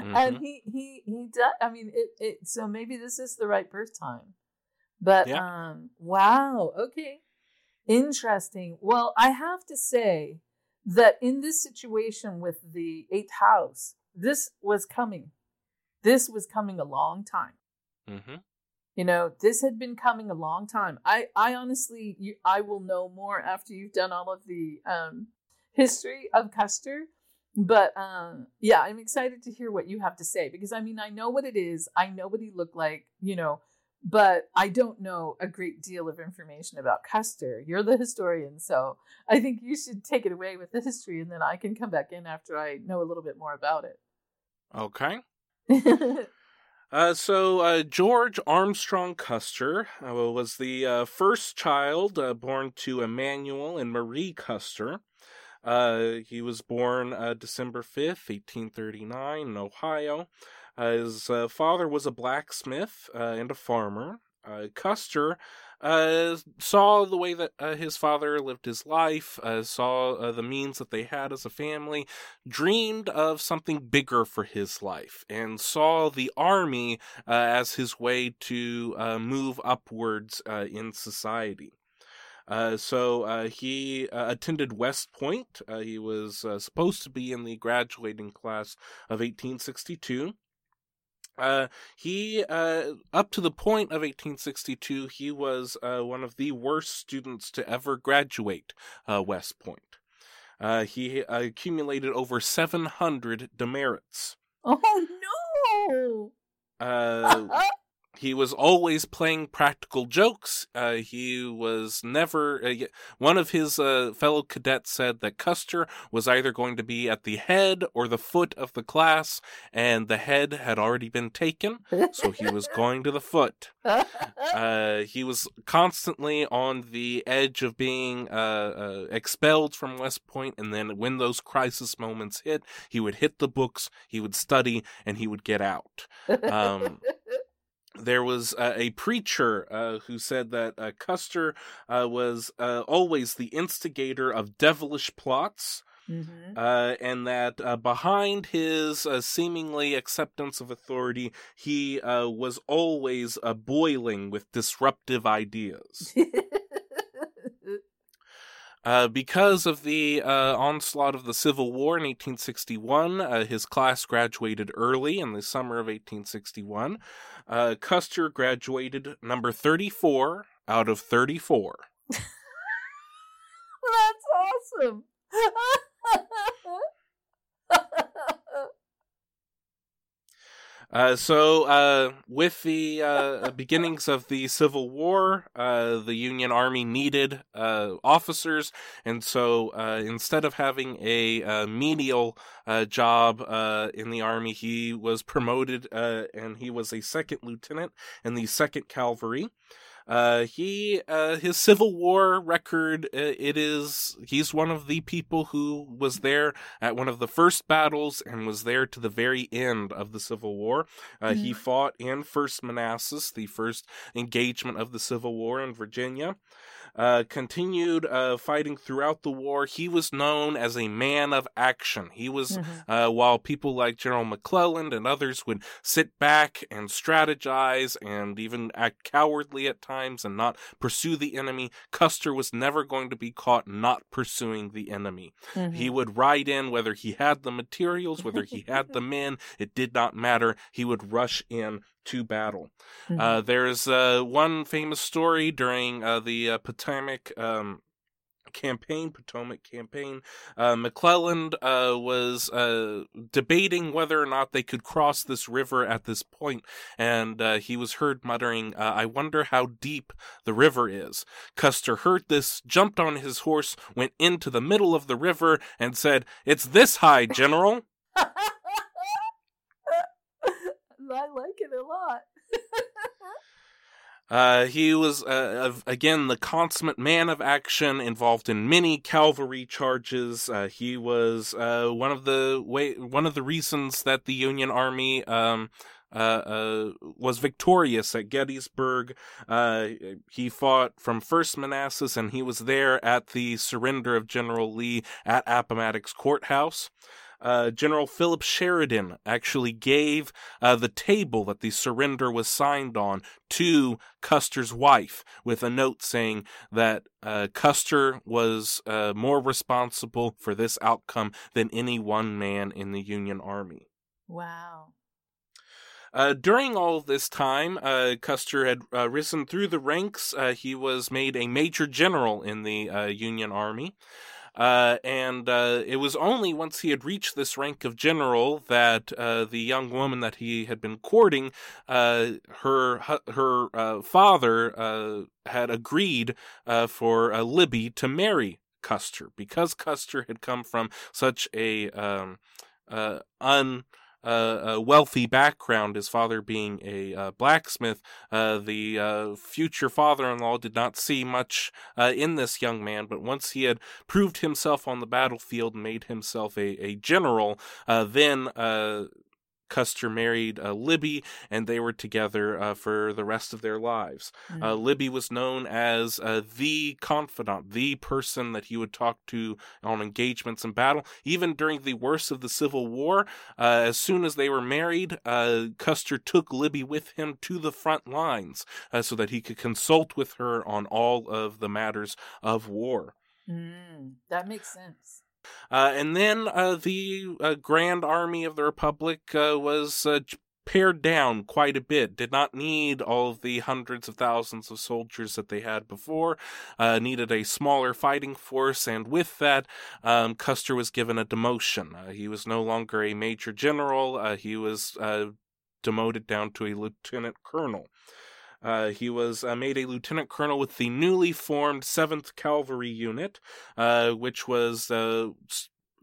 Mm-hmm. And he, he, he does, I mean, it, it, so maybe this is the right birth time. But, yeah. um, wow, okay. Interesting. Well, I have to say, that in this situation with the eighth house, this was coming. This was coming a long time. Mm-hmm. You know, this had been coming a long time. I, I honestly, you, I will know more after you've done all of the um, history of Custer. But um, yeah, I'm excited to hear what you have to say because I mean, I know what it is. I know what he looked like. You know, but I don't know a great deal of information about Custer. You're the historian, so I think you should take it away with the history, and then I can come back in after I know a little bit more about it. Okay. Uh, so uh, George Armstrong Custer uh, was the uh, first child uh, born to Emanuel and Marie Custer. Uh, he was born December 5th, 1839, in Ohio. his father was a blacksmith and a farmer. Custer uh, saw the way that uh, his father lived his life, uh, saw uh, the means that they had as a family, dreamed of something bigger for his life, and saw the army uh, as his way to uh, move upwards in society. so he attended West Point. he was supposed to be in the graduating class of 1862. Uh, he, uh, up to the point of 1862, he was uh, one of the worst students to ever graduate uh, West Point. Uh, he accumulated over 700 demerits. Oh no! He was always playing practical jokes. Uh, he was never. Uh, one of his uh, fellow cadets said that Custer was either going to be at the head or the foot of the class, and the head had already been taken, so he was going to the foot. Uh, he was constantly on the edge of being uh, uh, expelled from West Point, and then when those crisis moments hit, he would hit the books, he would study, and he would get out. Um, there was uh, a preacher uh, who said that uh, Custer uh, was uh, always the instigator of devilish plots. Mm-hmm. Uh, and that behind his seemingly acceptance of authority, he was always boiling with disruptive ideas. Uh, because of the uh, onslaught of the Civil War in 1861, uh, his class graduated early in the summer of 1861. Uh, Custer graduated number 34 out of 34. That's awesome. Uh, so, uh, with the uh, beginnings of the Civil War, uh, the Union Army needed uh, officers, and so uh, instead of having a menial job in the Army, he was promoted and he was a second lieutenant in the Second Cavalry. Uh, he uh, his Civil War record uh, it is he's one of the people who was there at one of the first battles and was there to the very end of the Civil War. Uh, mm-hmm. He fought in First Manassas, the first engagement of the Civil War in Virginia uh, continued uh, fighting throughout the war. He was known as a man of action. He was, mm-hmm. uh, while people like General McClellan and others would sit back and strategize and even act cowardly at times and not pursue the enemy, Custer was never going to be caught not pursuing the enemy. Mm-hmm. He would ride in whether he had the materials, whether he had the men, it did not matter. He would rush in to battle. Mm-hmm. Uh, there's uh, one famous story during uh, the uh, Potomac um, campaign, Potomac campaign. Uh, McClellan uh, was debating whether or not they could cross this river at this point, and he was heard muttering, "I wonder how deep the river is." Custer heard this, jumped on his horse, went into the middle of the river, and said, "It's this high, General." I like it a lot. Uh, he was uh, again the consummate man of action, involved in many cavalry charges. Uh, he was uh, one of the way one of the reasons that the Union Army um, uh, uh, was victorious at Gettysburg. he fought from First Manassas, and he was there at the surrender of General Lee at Appomattox Courthouse uh, General Philip Sheridan actually gave uh, the table that the surrender was signed on to Custer's wife with a note saying that uh, Custer was uh, more responsible for this outcome than any one man in the Union Army. Wow. Uh, during all this time, uh, Custer had uh, risen through the ranks. Uh, he was made a major general in the uh, Union Army. Uh, and uh, it was only once he had reached this rank of general that uh, the young woman that he had been courting, uh, her her uh, father uh, had agreed for Libby to marry Custer because Custer had come from such a um, un a wealthy background, his father being a uh, blacksmith, uh, the uh, future father-in-law did not see much uh, in this young man. But once he had proved himself on the battlefield and made himself a, a general, uh, then Custer married uh, Libby, and they were together uh, for the rest of their lives. Mm-hmm. Uh, Libby was known as uh, the confidant, the person that he would talk to on engagements and battle. Even during the worst of the Civil War, uh, as soon as they were married, uh, Custer took Libby with him to the front lines so that he could consult with her on all of the matters of war. Mm, that makes sense. Uh, and then uh, the uh, Grand Army of the Republic uh, was uh, pared down quite a bit. Did not need all the hundreds of thousands of soldiers that they had before. Uh, needed a smaller fighting force, and with that, um, Custer was given a demotion. he was no longer a major general. he was demoted down to a lieutenant colonel. Uh, he was uh, made a lieutenant colonel with the newly formed 7th Cavalry Unit, uh, which was uh,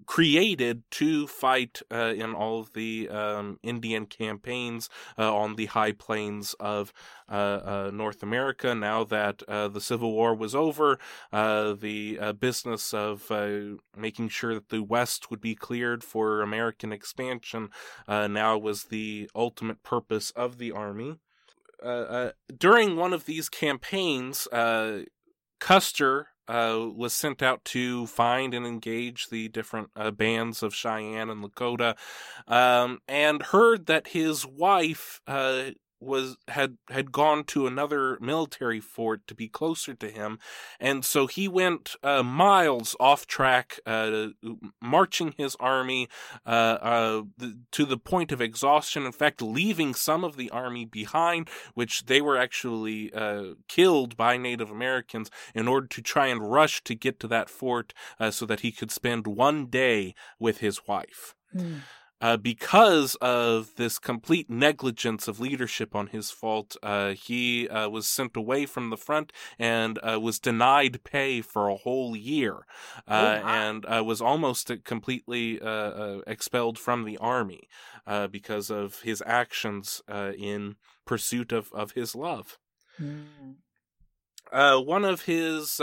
created to fight uh, in all of the um, Indian campaigns uh, on the high plains of North America. Now that the Civil War was over, the business of making sure that the West would be cleared for American expansion now was the ultimate purpose of the army. Uh, uh, during one of these campaigns, uh, Custer uh, was sent out to find and engage the different bands of Cheyenne and Lakota, um, and heard that his wife was had had gone to another military fort to be closer to him, and so he went uh, miles off track, uh, marching his army uh, uh to the point of exhaustion. In fact, leaving some of the army behind, which they were actually uh, killed by Native Americans in order to try and rush to get to that fort, uh, so that he could spend one day with his wife. Mm uh, because of this complete negligence of leadership on his fault, uh, he uh, was sent away from the front and uh, was denied pay for a whole year, oh, uh, and uh, was almost completely expelled from the army because of his actions in pursuit of, of his love. Mm. one of his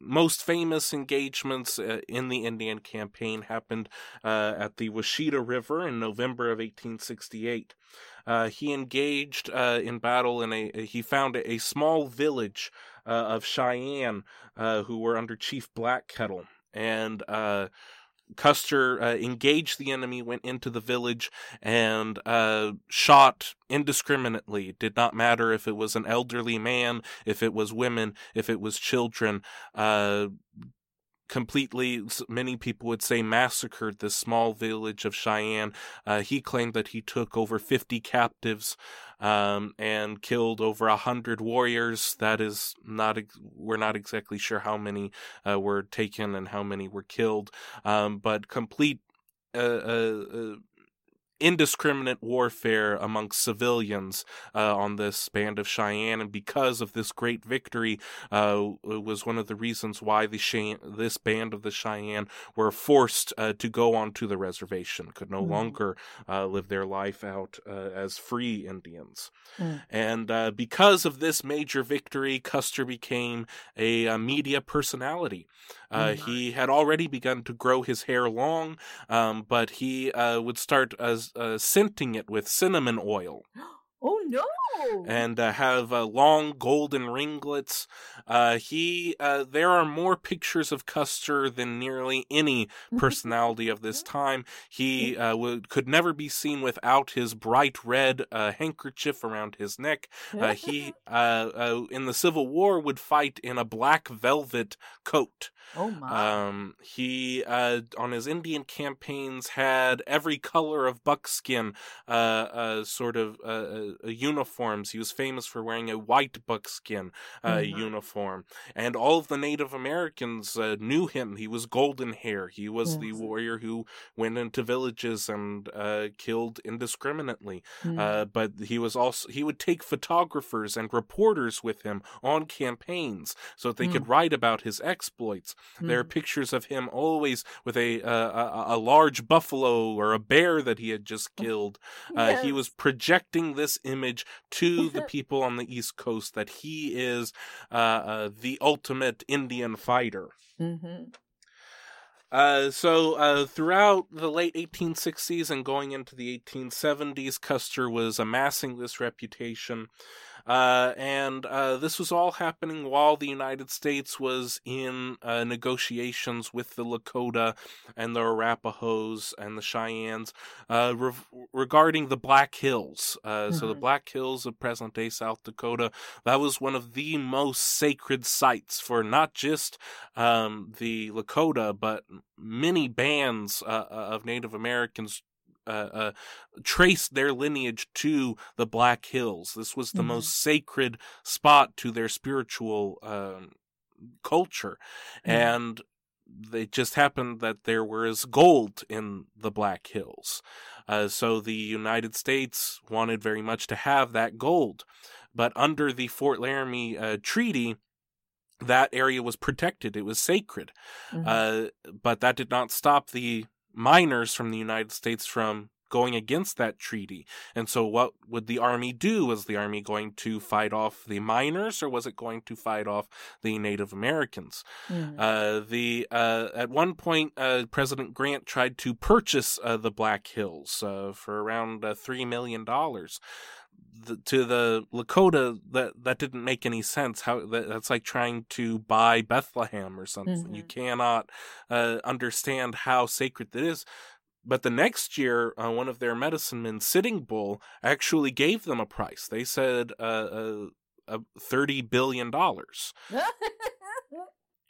most famous engagements uh, in the Indian campaign happened uh, at the Washita River in November of 1868. Uh, he engaged uh, in battle in a. He found a, small village uh, of Cheyenne who were under Chief Black Kettle, and Custer uh, engaged the enemy, went into the village, and uh, shot indiscriminately. It did not matter if it was an elderly man, if it was women, if it was children. Uh, completely, many people would say, massacred this small village of Cheyenne. Uh, he claimed that he took over 50 captives um, and killed over a hundred warriors. That is not, we're not exactly sure how many uh, were taken and how many were killed, um, but complete uh, uh, uh indiscriminate warfare amongst civilians uh, on this band of Cheyenne, and because of this great victory, uh, was one of the reasons why the Cheyenne, this band of the Cheyenne were forced uh, to go onto the reservation, could no mm. longer uh, live their life out uh, as free Indians, mm. and uh, because of this major victory, Custer became a, a media personality. Uh, mm. He had already begun to grow his hair long, um, but he uh, would start as, uh, scenting it with cinnamon oil. Oh no! And uh, have uh, long golden ringlets. Uh, he, uh, there are more pictures of Custer than nearly any personality of this time. He uh, would, could never be seen without his bright red uh, handkerchief around his neck. he, in the Civil War, would fight in a black velvet coat. Oh my! Um, he, on his Indian campaigns, had every color of buckskin, sort of a uniform uniforms. He was famous for wearing a white buckskin uh, Mhm. uniform, and all of the Native Americans uh, knew him. He was golden hair. He was the warrior who went into villages and uh, killed indiscriminately. Mm. Uh, but he was also he would take photographers and reporters with him on campaigns so that they could write about his exploits. There are Mm. pictures of him always with a, uh, a a large buffalo or a bear that he had just killed. Uh, He was projecting this image to the people on the East Coast that he is uh, uh, the ultimate Indian fighter. Mhm. Uh, so uh, throughout the late 1860s and going into the 1870s, Custer was amassing this reputation. Uh, and uh, this was all happening while the United States was in uh, negotiations with the Lakota and the Arapahoes and the Cheyennes uh, re- regarding the Black Hills. Uh, So the Mhm. Black Hills of present day South Dakota, that was one of the most sacred sites for not just um, the Lakota, but many bands uh, of Native Americans uh, uh, traced their lineage to the Black Hills. This was the Mhm. most sacred spot to their spiritual um, culture, Mhm. and it just happened that there was gold in the Black Hills. Uh, so the United States wanted very much to have that gold, but under the Fort Laramie uh, Treaty. That area was protected. It was sacred. Mhm. Uh, but that did not stop the miners from the United States from going against that treaty. And so, what would the army do? Was the army going to fight off the miners, or was it going to fight off the Native Americans? Mhm. Uh, the uh, at one point, uh, President Grant tried to purchase uh, the Black Hills uh, for around uh, three million dollars. The, to the Lakota, that that didn't make any sense. How that, that's like trying to buy Bethlehem or something. You Mhm. cannot uh, understand how sacred that is. But the next year, uh, one of their medicine men, Sitting Bull, actually gave them a price. They said uh, uh, uh, thirty billion dollars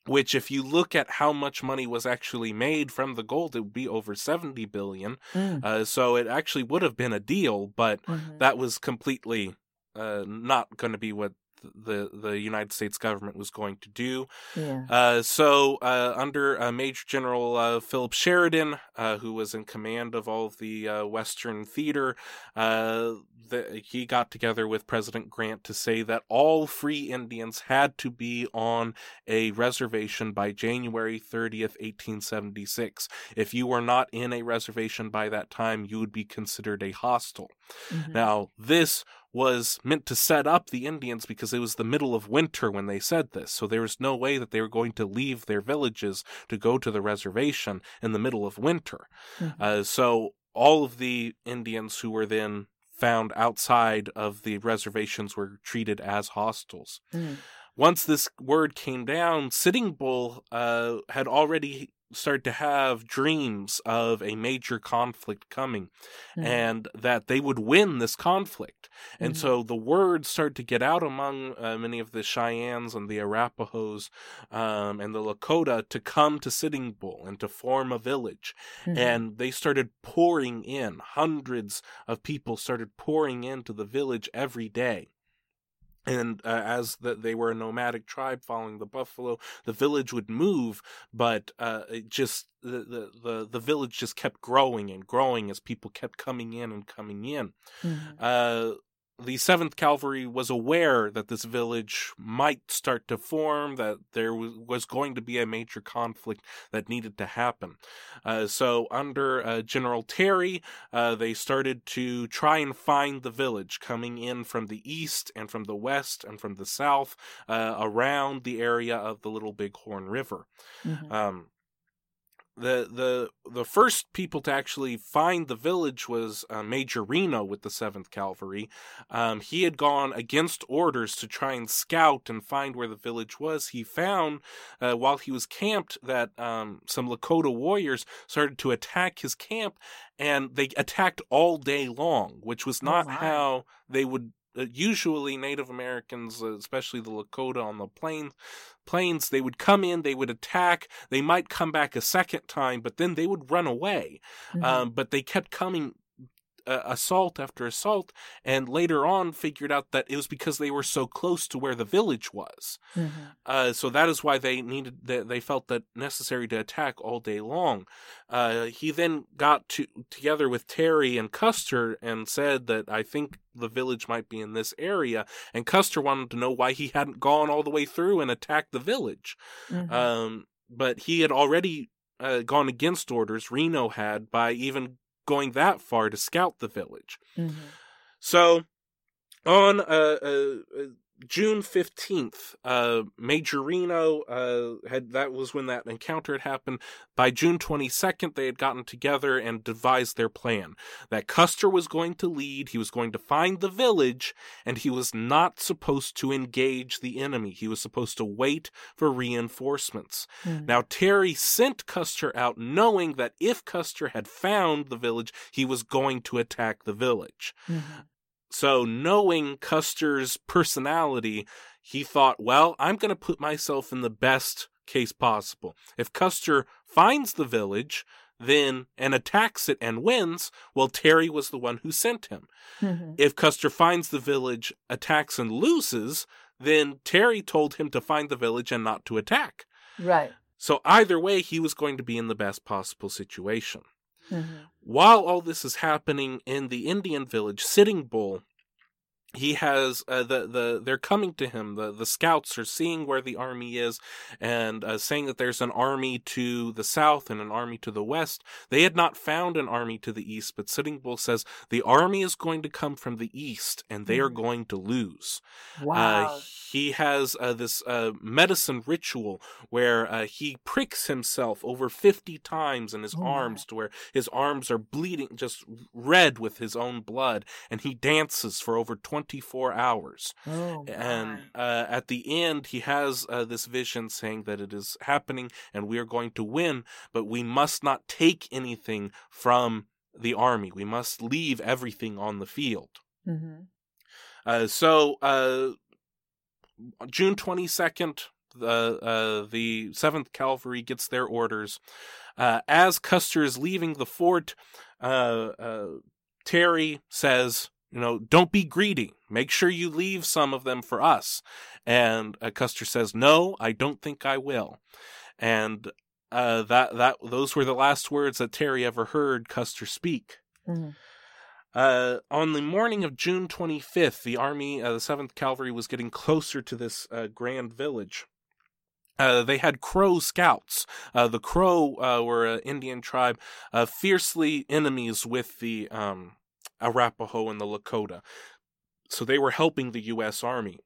which if you look at how much money was actually made from the gold it would be over 70 billion Mm. uh, so it actually would have been a deal but Mhm. that was completely uh, not going to be what the the United States government was going to do. Yeah. Uh, so uh, under uh, Major General uh, Philip Sheridan, uh, who was in command of all of the uh, Western theater, uh, the, he got together with President Grant to say that all free Indians had to be on a reservation by January 30th, 1876. If you were not in a reservation by that time, you would be considered a hostile. Mhm. Now, this was meant to set up the Indians because it was the middle of winter when they said this. So there was no way that they were going to leave their villages to go to the reservation in the middle of winter. Mhm. Uh, so all of the Indians who were then found outside of the reservations were treated as hostiles. Mm. Once this word came down, Sitting Bull uh, had already started to have dreams of a major conflict coming Mhm. and that they would win this conflict. And Mhm. so the word started to get out among uh, many of the Cheyennes and the Arapahoes um, and the Lakota to come to Sitting Bull and to form a village. Mhm. And they started pouring in. Hundreds of people started pouring into the village every day. And uh, as the, they were a nomadic tribe following the buffalo, the village would move, but uh, it just the, the the the village just kept growing and growing as people kept coming in and coming in. Mhm. Uh, the Seventh Cavalry was aware that this village might start to form, that there was, was going to be a major conflict that needed to happen. Uh, so, under uh, General Terry, uh, they started to try and find the village coming in from the east and from the west and from the south uh, around the area of the Little Bighorn River. Mhm. Um, the the the first people to actually find the village was uh, Major Reno with the Seventh Cavalry. Um, he had gone against orders to try and scout and find where the village was. He found uh, while he was camped that um, some Lakota warriors started to attack his camp, and they attacked all day long, which was Oh, not how they would. Uh, usually, Native Americans, uh, especially the Lakota on the plains, plains, they would come in, they would attack, they might come back a second time, but then they would run away. Mhm. Um, but they kept coming uh, assault after assault, and later on figured out that it was because they were so close to where the village was. Mm-hmm. Uh, so that is why they needed that they felt that necessary to attack all day long. Uh, he then got to together with Terry and Custer and said that I think the village might be in this area. And Custer wanted to know why he hadn't gone all the way through and attacked the village. Mhm. Um, but he had already uh, gone against orders. Reno had by even going that far to scout the village. Mhm. So on uh, uh, uh, June fifteenth, uh, Major Reno uh, had that was when that encounter had happened. By June twenty second, they had gotten together and devised their plan. That Custer was going to lead. He was going to find the village, and he was not supposed to engage the enemy. He was supposed to wait for reinforcements. Mhm. Now, Terry sent Custer out knowing that if Custer had found the village, he was going to attack the village. Mhm. So, knowing Custer's personality, he thought, well, I'm going to put myself in the best case possible. If Custer finds the village, then and attacks it and wins, well, Terry was the one who sent him. Mhm. If Custer finds the village, attacks and loses, then Terry told him to find the village and not to attack. Right. So either way, he was going to be in the best possible situation. Mhm. While all this is happening in the Indian village, Sitting Bull, he has uh, the the they're coming to him. The the scouts are seeing where the army is and uh, saying that there's an army to the south and an army to the west. They had not found an army to the east, but Sitting Bull says the army is going to come from the east and they are Mhm. going to lose. Wow. Uh, he has uh, this uh, medicine ritual where uh, he pricks himself over 50 times in his Oh my. arms to where his arms are bleeding, just red with his own blood, and he dances for over 24 hours. oh, And uh, at the end, he has uh, this vision saying that it is happening and we are going to win, but we must not take anything from the army. We must leave everything on the field. Mhm. Uh, so, uh, June 22nd, the, uh, the 7th Cavalry gets their orders. Uh, as Custer is leaving the fort, uh, uh, Terry says, you know, don't be greedy. Make sure you leave some of them for us. And uh, Custer says, no, I don't think I will. And uh, that that those were the last words that Terry ever heard Custer speak. Mhm. Uh, on the morning of June 25th, the army, uh, the 7th Cavalry, was getting closer to this uh, grand village. Uh, they had Crow scouts. Uh, the Crow uh, were an Indian tribe, uh, fiercely enemies with the um, Arapaho and the Lakota. So they were helping the U.S. Army.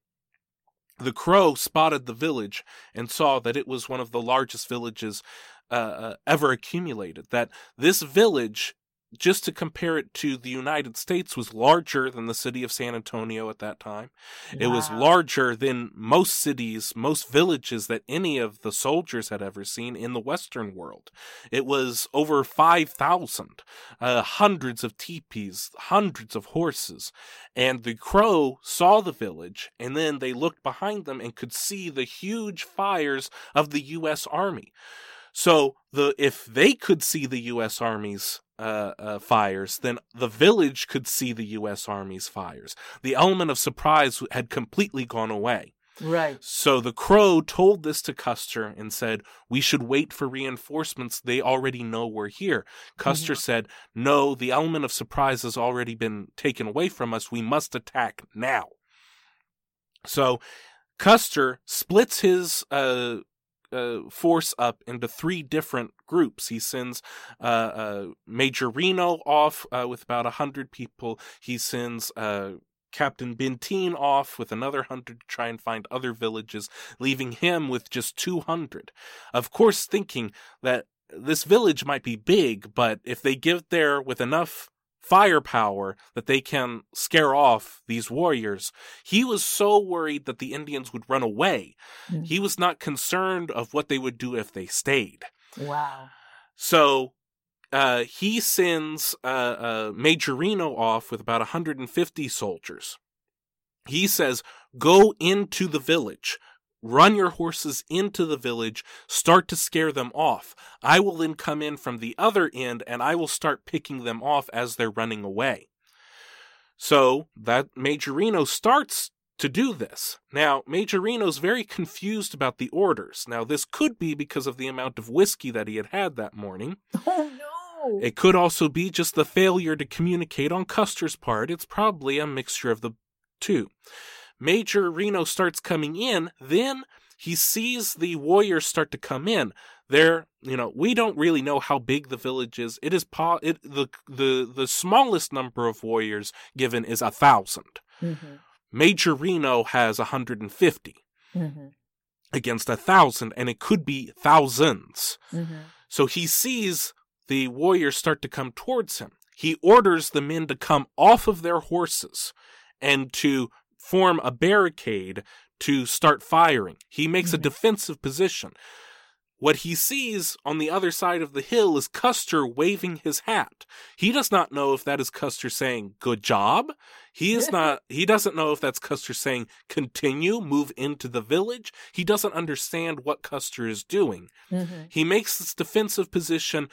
The Crow spotted the village and saw that it was one of the largest villages uh, uh, ever accumulated. That this village just to compare it to the United States, was larger than the city of San Antonio at that time. It was larger than most cities, most villages that any of the soldiers had ever seen in the Western world. It was over 5,000, uh, hundreds of teepees, hundreds of horses. And the crow saw the village, and then they looked behind them and could see the huge fires of the U.S. Army. So the if they could see the U.S. Army's uh, uh, fires, then the village could see the U.S. Army's fires. The element of surprise had completely gone away. Right. So the crow told this to Custer and said, We should wait for reinforcements. They already know we're here. Custer said, No, the element of surprise has already been taken away from us. We must attack now. So Custer splits his uh, uh, force up into three different groups. He sends uh, uh, Major Reno off uh, with about a hundred people. He sends Captain Benteen off with another hundred to try and find other villages, leaving him with just two hundred. Of course, thinking that this village might be big, but if they get there with enough firepower that they can scare off these warriors. He was so worried that the Indians would run away. Mm. He was not concerned of what they would do if they stayed. Wow. So uh, he sends uh, uh, Major Reno off with about 150 soldiers. He says, Go into the village. Run your horses into the village, start to scare them off. I will then come in from the other end and I will start picking them off as they're running away. So that Major Reno starts to do this. Now, Major Reno's very confused about the orders. Now, this could be because of the amount of whiskey that he had had that morning. Oh no! It could also be just the failure to communicate on Custer's part. It's probably a mixture of the two. Major Reno starts coming in, then he sees the warriors start to come in. There, you know, we don't really know how big the village is. It is po- it, the the the smallest number of warriors given is a 1000 Mm-hmm. Major Reno has a 150 Mm-hmm. against a thousand, and it could be thousands. Mm-hmm. So he sees the warriors start to come towards him. He orders the men to come off of their horses and to form a barricade to start firing. He makes a Mhm. defensive position. What he sees on the other side of the hill is Custer waving his hat. He does not know if that is Custer saying good job. He is not he doesn't know if that's Custer saying continue, move into the village. He doesn't understand what Custer is doing. Mm-hmm. He makes this defensive position,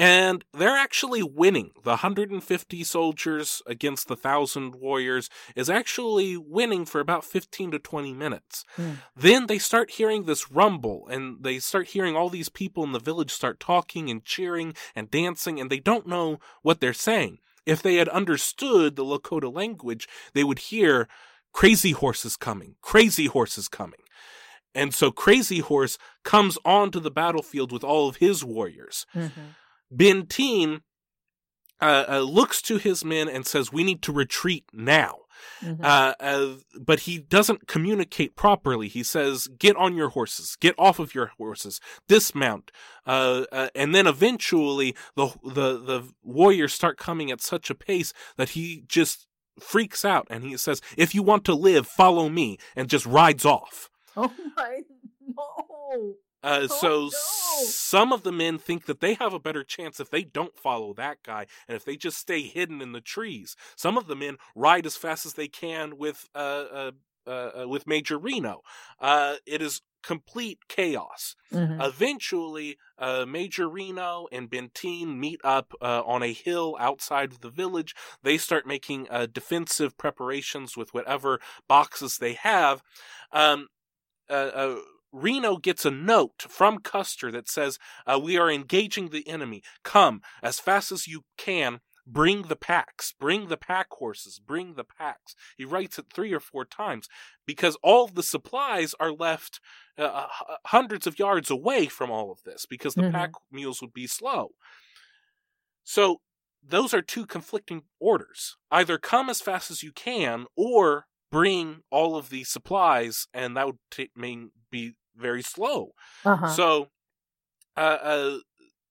and they're actually winning. The 150 soldiers against the 1,000 warriors is actually winning for about 15 to 20 minutes. Hmm. Then they start hearing this rumble, and they start hearing all these people in the village start talking and cheering and dancing, and they don't know what they're saying. If they had understood the Lakota language, they would hear crazy horses coming, crazy horses coming. And so Crazy Horse comes onto the battlefield with all of his warriors. Mm-hmm. Benteen uh, uh, looks to his men and says, "We need to retreat now." Mm-hmm. Uh, uh, but he doesn't communicate properly. He says, "Get on your horses. Get off of your horses. Dismount." Uh, uh, and then eventually, the the the warriors start coming at such a pace that he just freaks out and he says, "If you want to live, follow me," and just rides off. oh my no! Uh, Oh, so no. some of the men think that they have a better chance if they don't follow that guy and if they just stay hidden in the trees. Some of the men ride as fast as they can with uh, uh, uh, uh, with Major Reno. Uh, it is complete chaos. Mm-hmm. Eventually, uh, Major Reno and Benteen meet up uh, on a hill outside of the village. They start making uh, defensive preparations with whatever boxes they have. Um, uh, uh, Reno gets a note from Custer that says, uh, We are engaging the enemy. Come as fast as you can. Bring the packs. Bring the pack horses. Bring the packs. He writes it three or four times because all the supplies are left uh, hundreds of yards away from all of this because the Mhm. pack mules would be slow. So those are two conflicting orders. Either come as fast as you can or bring all of the supplies and that would t- mean be very slow. Uh-huh. So uh, uh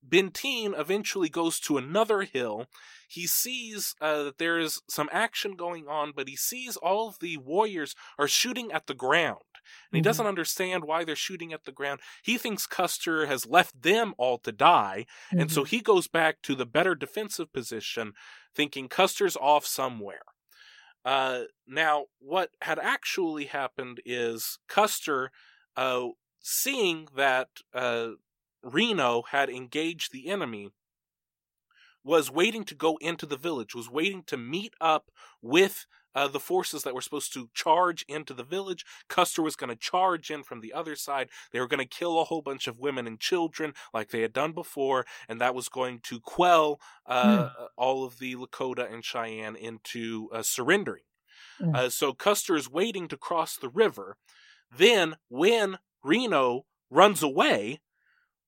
Benteen eventually goes to another hill. He sees uh, that there is some action going on, but he sees all of the warriors are shooting at the ground. And he doesn't understand why they're shooting at the ground. He thinks Custer has left them all to die. And so Mhm. he goes back to the better defensive position, thinking Custer's off somewhere. Uh, now, what had actually happened is Custer, uh, seeing that uh, Reno had engaged the enemy, was waiting to go into the village, was waiting to meet up with uh, the forces that were supposed to charge into the village. Custer was going to charge in from the other side. They were going to kill a whole bunch of women and children like they had done before, and that was going to quell uh, all of the Lakota and Cheyenne into uh, surrendering. Mm. Uh, so Custer is waiting to cross the river. Then, when Reno runs away,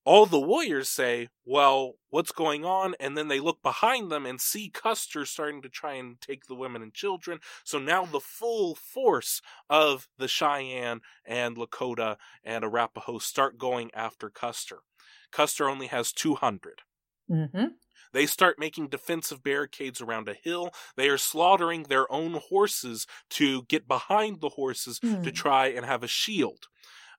all the warriors say, Well, what's going on? And then they look behind them and see Custer starting to try and take the women and children. So now the full force of the Cheyenne and Lakota and Arapaho start going after Custer. Custer only has 200. Mm-hmm. They start making defensive barricades around a hill. They are slaughtering their own horses to get behind the horses to Hmm. try and have a shield.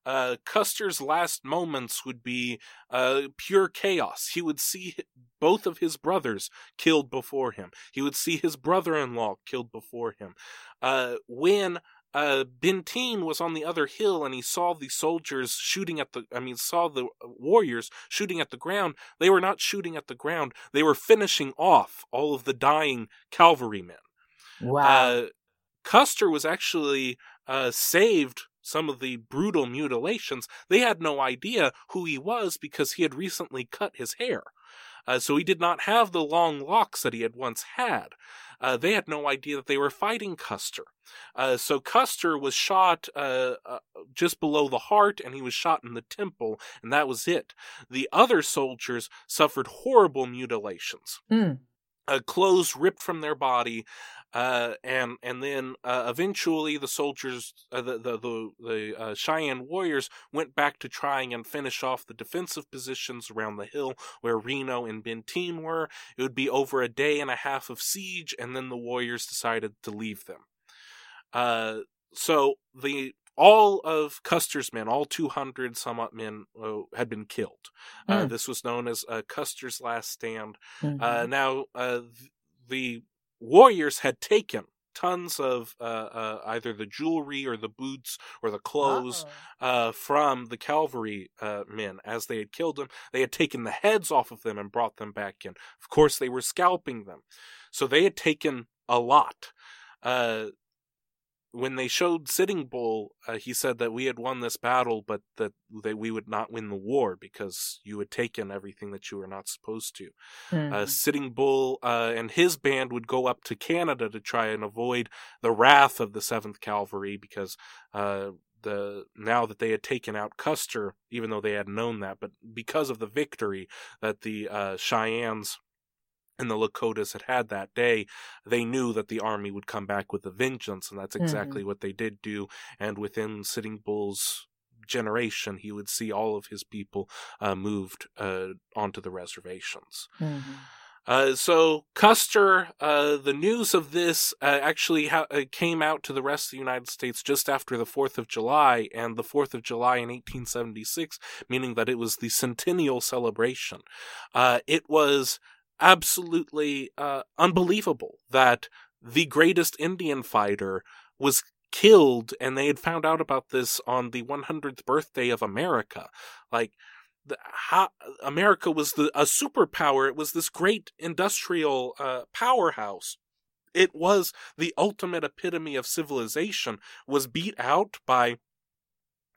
Uh, Custer's last moments would be uh, pure chaos. He would see both of his brothers killed before him. He would see his brother-in-law killed before him. Uh, when uh, Benteen was on the other hill and he saw the soldiers shooting at the, I mean, saw the warriors shooting at the ground. They were not shooting at the ground. They were finishing off all of the dying cavalrymen. Wow. Uh, Custer was actually uh, saved some of the brutal mutilations. They had no idea who he was because he had recently cut his hair. Uh, so he did not have the long locks that he had once had. Uh, they had no idea that they were fighting Custer. Uh, so Custer was shot uh, uh, just below the heart, and he was shot in the temple, and that was it. The other soldiers suffered horrible mutilations. Mm. Uh, clothes ripped from their body, uh, and and then uh, eventually the soldiers, uh, the the the, the uh, Cheyenne warriors went back to trying and finish off the defensive positions around the hill where Reno and Benteen were. It would be over a day and a half of siege, and then the warriors decided to leave them. Uh, so the all of Custer's men, all 200 somewhat men, uh, had been killed. Uh, Mm. this was known as uh, Custer's Last Stand. Uh, now, uh, th- the warriors had taken tons of uh, uh, either the jewelry or the boots or the clothes uh, from the cavalry uh, men as they had killed them. They had taken the heads off of them and brought them back in. Of course, they were scalping them. So they had taken a lot. When they showed Sitting Bull, uh, he said that we had won this battle, but that they, we would not win the war because you had taken everything that you were not supposed to. Uh, Mhm. Sitting Bull uh, and his band would go up to Canada to try and avoid the wrath of the Seventh Cavalry because uh, the now that they had taken out Custer, even though they had known that, but because of the victory that the uh, Cheyennes and the Lakotas had had that day, they knew that the army would come back with a vengeance, and that's exactly what they did do. And within Sitting Bull's generation, he would see all of his people uh, moved uh, onto the reservations. Mhm. Uh, so Custer, uh, the news of this uh, actually ha- uh, came out to the rest of the United States just after the Fourth of July, and the Fourth of July in 1876, meaning that it was the centennial celebration. Uh, it was absolutely uh, unbelievable that the greatest Indian fighter was killed, and they had found out about this on the 100th birthday of America. Like the, how, America was the a superpower. It was this great industrial uh, powerhouse. It was the ultimate epitome of civilization. Was beat out by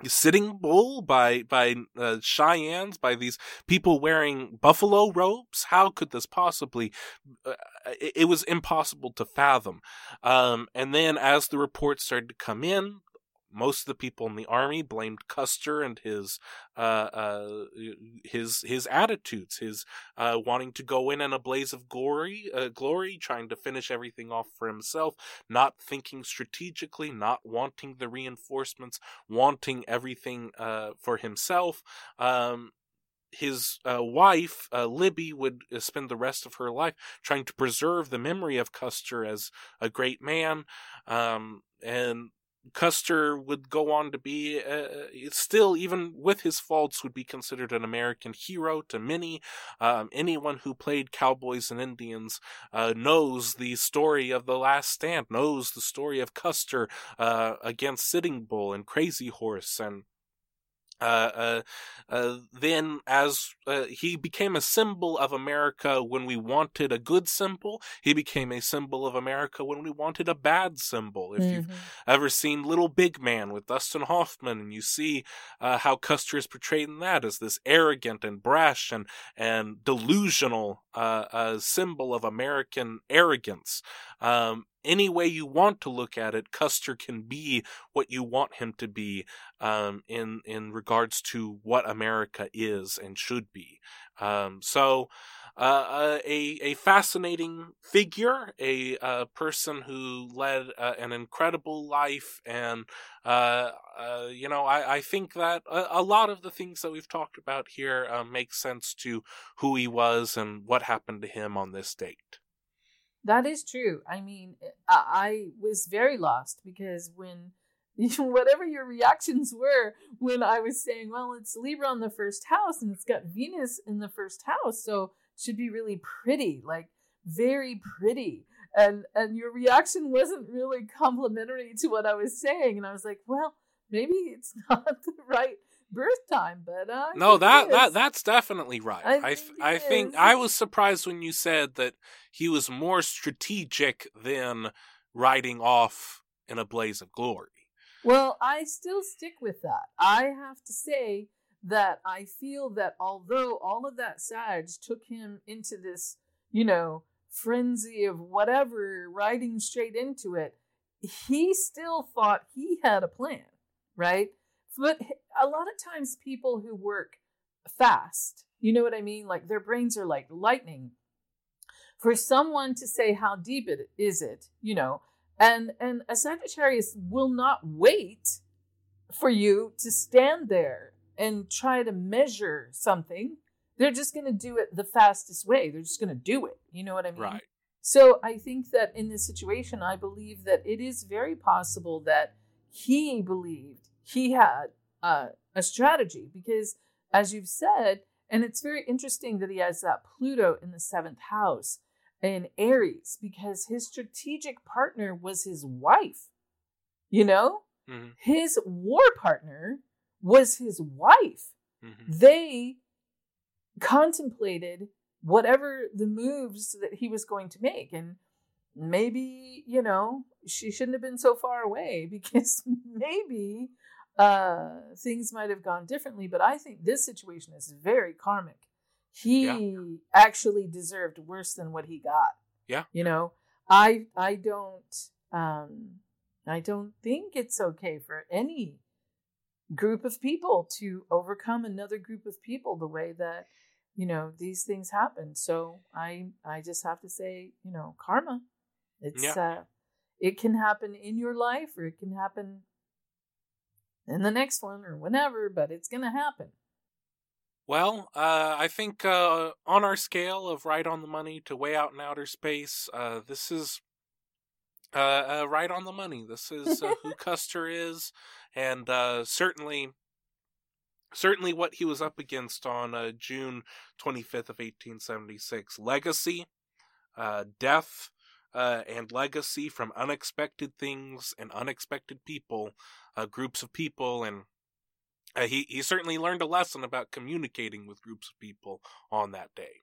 Sitting Bull, by by uh, Cheyennes, by these people wearing buffalo robes. How could this possibly? Uh, it, it was impossible to fathom. Um, and then, as the reports started to come in, most of the people in the army blamed Custer and his uh, uh, his his attitudes, his uh, wanting to go in in a blaze of glory, uh, glory, trying to finish everything off for himself, not thinking strategically, not wanting the reinforcements, wanting everything uh, for himself. Um, his uh, wife, uh, Libby, would uh, spend the rest of her life trying to preserve the memory of Custer as a great man. Um, and Custer would go on to be, uh, still, even with his faults, would be considered an American hero to many. Um, anyone who played cowboys and Indians uh, knows the story of the Last Stand, knows the story of Custer uh, against Sitting Bull and Crazy Horse and uh, uh, uh, then as uh, he became a symbol of America when we wanted a good symbol, he became a symbol of America when we wanted a bad symbol. If you've Mhm. ever seen Little Big Man with Dustin Hoffman, and you see uh, how Custer is portrayed in that as this arrogant and brash and and delusional uh, uh, symbol of American arrogance. Um, any way you want to look at it, Custer can be what you want him to be um, in in regards to what America is and should be. Um, so, uh, uh, a a fascinating figure, a uh, person who led uh, an incredible life, and uh, uh, you know, I, I think that a, a lot of the things that we've talked about here make sense to who he was and what happened to him on this date. That is true. I mean, eh, I, I was very lost because when whatever your reactions were when I was saying, well, it's Libra in the first house and it's got Venus in the first house, so it should be really pretty, like very pretty. And and your reaction wasn't really complimentary to what I was saying, and I was like, well, maybe it's not the right birth time, but uh, No, that that is. definitely right. I I think I think. I was surprised when you said that he was more strategic than riding off in a blaze of glory. Well, I still stick with that. I have to say that I feel that although all of that Sag took him into this, you know, frenzy of whatever, riding straight into it, he still thought he had a plan, right? But a lot of times people who work fast, you know what I mean? Like their brains are like lightning. For someone to say how deep it is it, you know, and and a Sagittarius will not wait for you to stand there and try to measure something. They're just going to do it the fastest way. They're just going to do it. You know what I mean? Right. So I think that in this situation, I believe that it is very possible that he believed he had uh, a strategy because, as you've said, and it's very interesting that he has that Pluto in the seventh house in Aries because his strategic partner was his wife. You know, Mm-hmm. his war partner was his wife. Mm-hmm. They contemplated whatever the moves that he was going to make. And maybe, you know, she shouldn't have been so far away because maybe uh, things might have gone differently. But I think this situation is very karmic. He Yeah. actually deserved worse than what he got. Yeah. You know, I I don't um I don't think it's okay for any group of people to overcome another group of people the way that you know these things happen so i i just have to say you know karma it's Yeah. uh it can happen in your life or it can happen in the next one or whenever but it's gonna happen Well, uh, I think uh, on our scale of right on the money to way out in outer space, uh, this is uh, uh, right on the money. This is uh, who Custer is, and uh, certainly, certainly what he was up against on uh, June twenty fifth of eighteen seventy six. Legacy, uh, death, uh, and legacy from unexpected things and unexpected people, uh, groups of people, and uh, he he certainly learned a lesson about communicating with groups of people on that day.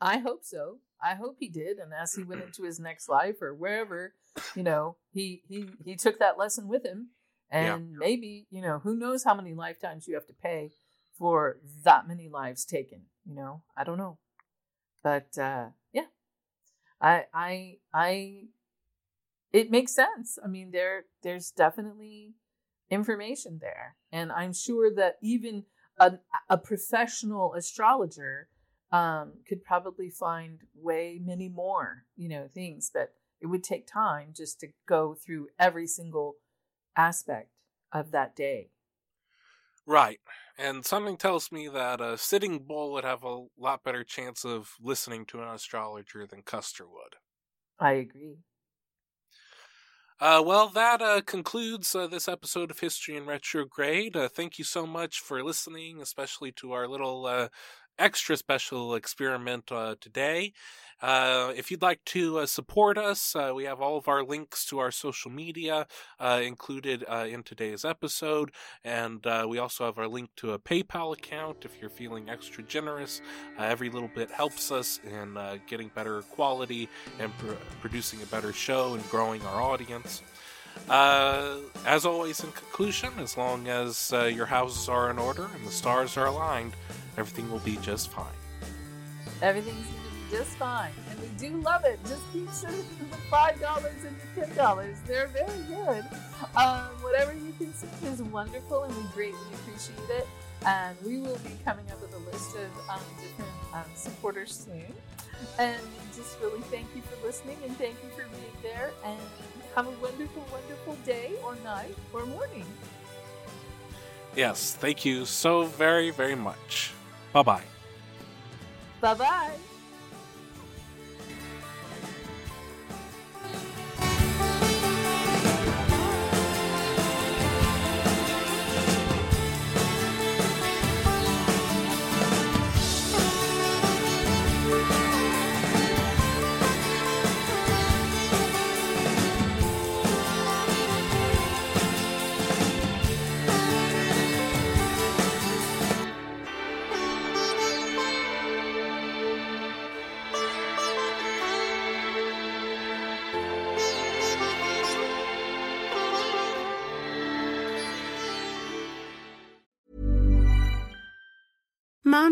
i hope so. I hope he did and as he went into his next life or wherever you know he he he took that lesson with him. And maybe you know who knows how many lifetimes you have to pay for that many lives taken you know? I don't know. But uh yeah i i i it makes sense. I mean there there's definitely information there. And i'm sure that even a, a professional astrologer um, could probably find way many more you know things but it would take time just to go through every single aspect of that day Right, and something tells me that a sitting bull would have a lot better chance of listening to an astrologer than Custer would. i agree Uh, well, that uh, concludes uh, this episode of History in Retrograde. Uh, thank you so much for listening, especially to our little uh, extra special experiment uh, today. Uh, if you'd like to uh, support us, uh, we have all of our links to our social media uh, included uh, in today's episode, and we also have our link to a PayPal account if you're feeling extra generous. Every little bit helps us in getting better quality and pr- producing a better show and growing our audience. Uh, as always, in conclusion, as long as uh, your houses are in order and the stars are aligned, everything will be just fine. everything's gonna be just fine. And we do love it. Just keep sending the five dollars and the ten dollars. They're very good. Um, whatever you can send is wonderful and we greatly appreciate it. And we will be coming up with a list of um, different um, supporters soon. And just really thank you for listening and thank you for being there. And have a wonderful wonderful day or night or morning. Yes, thank you so very, very much. Bye bye. bye bye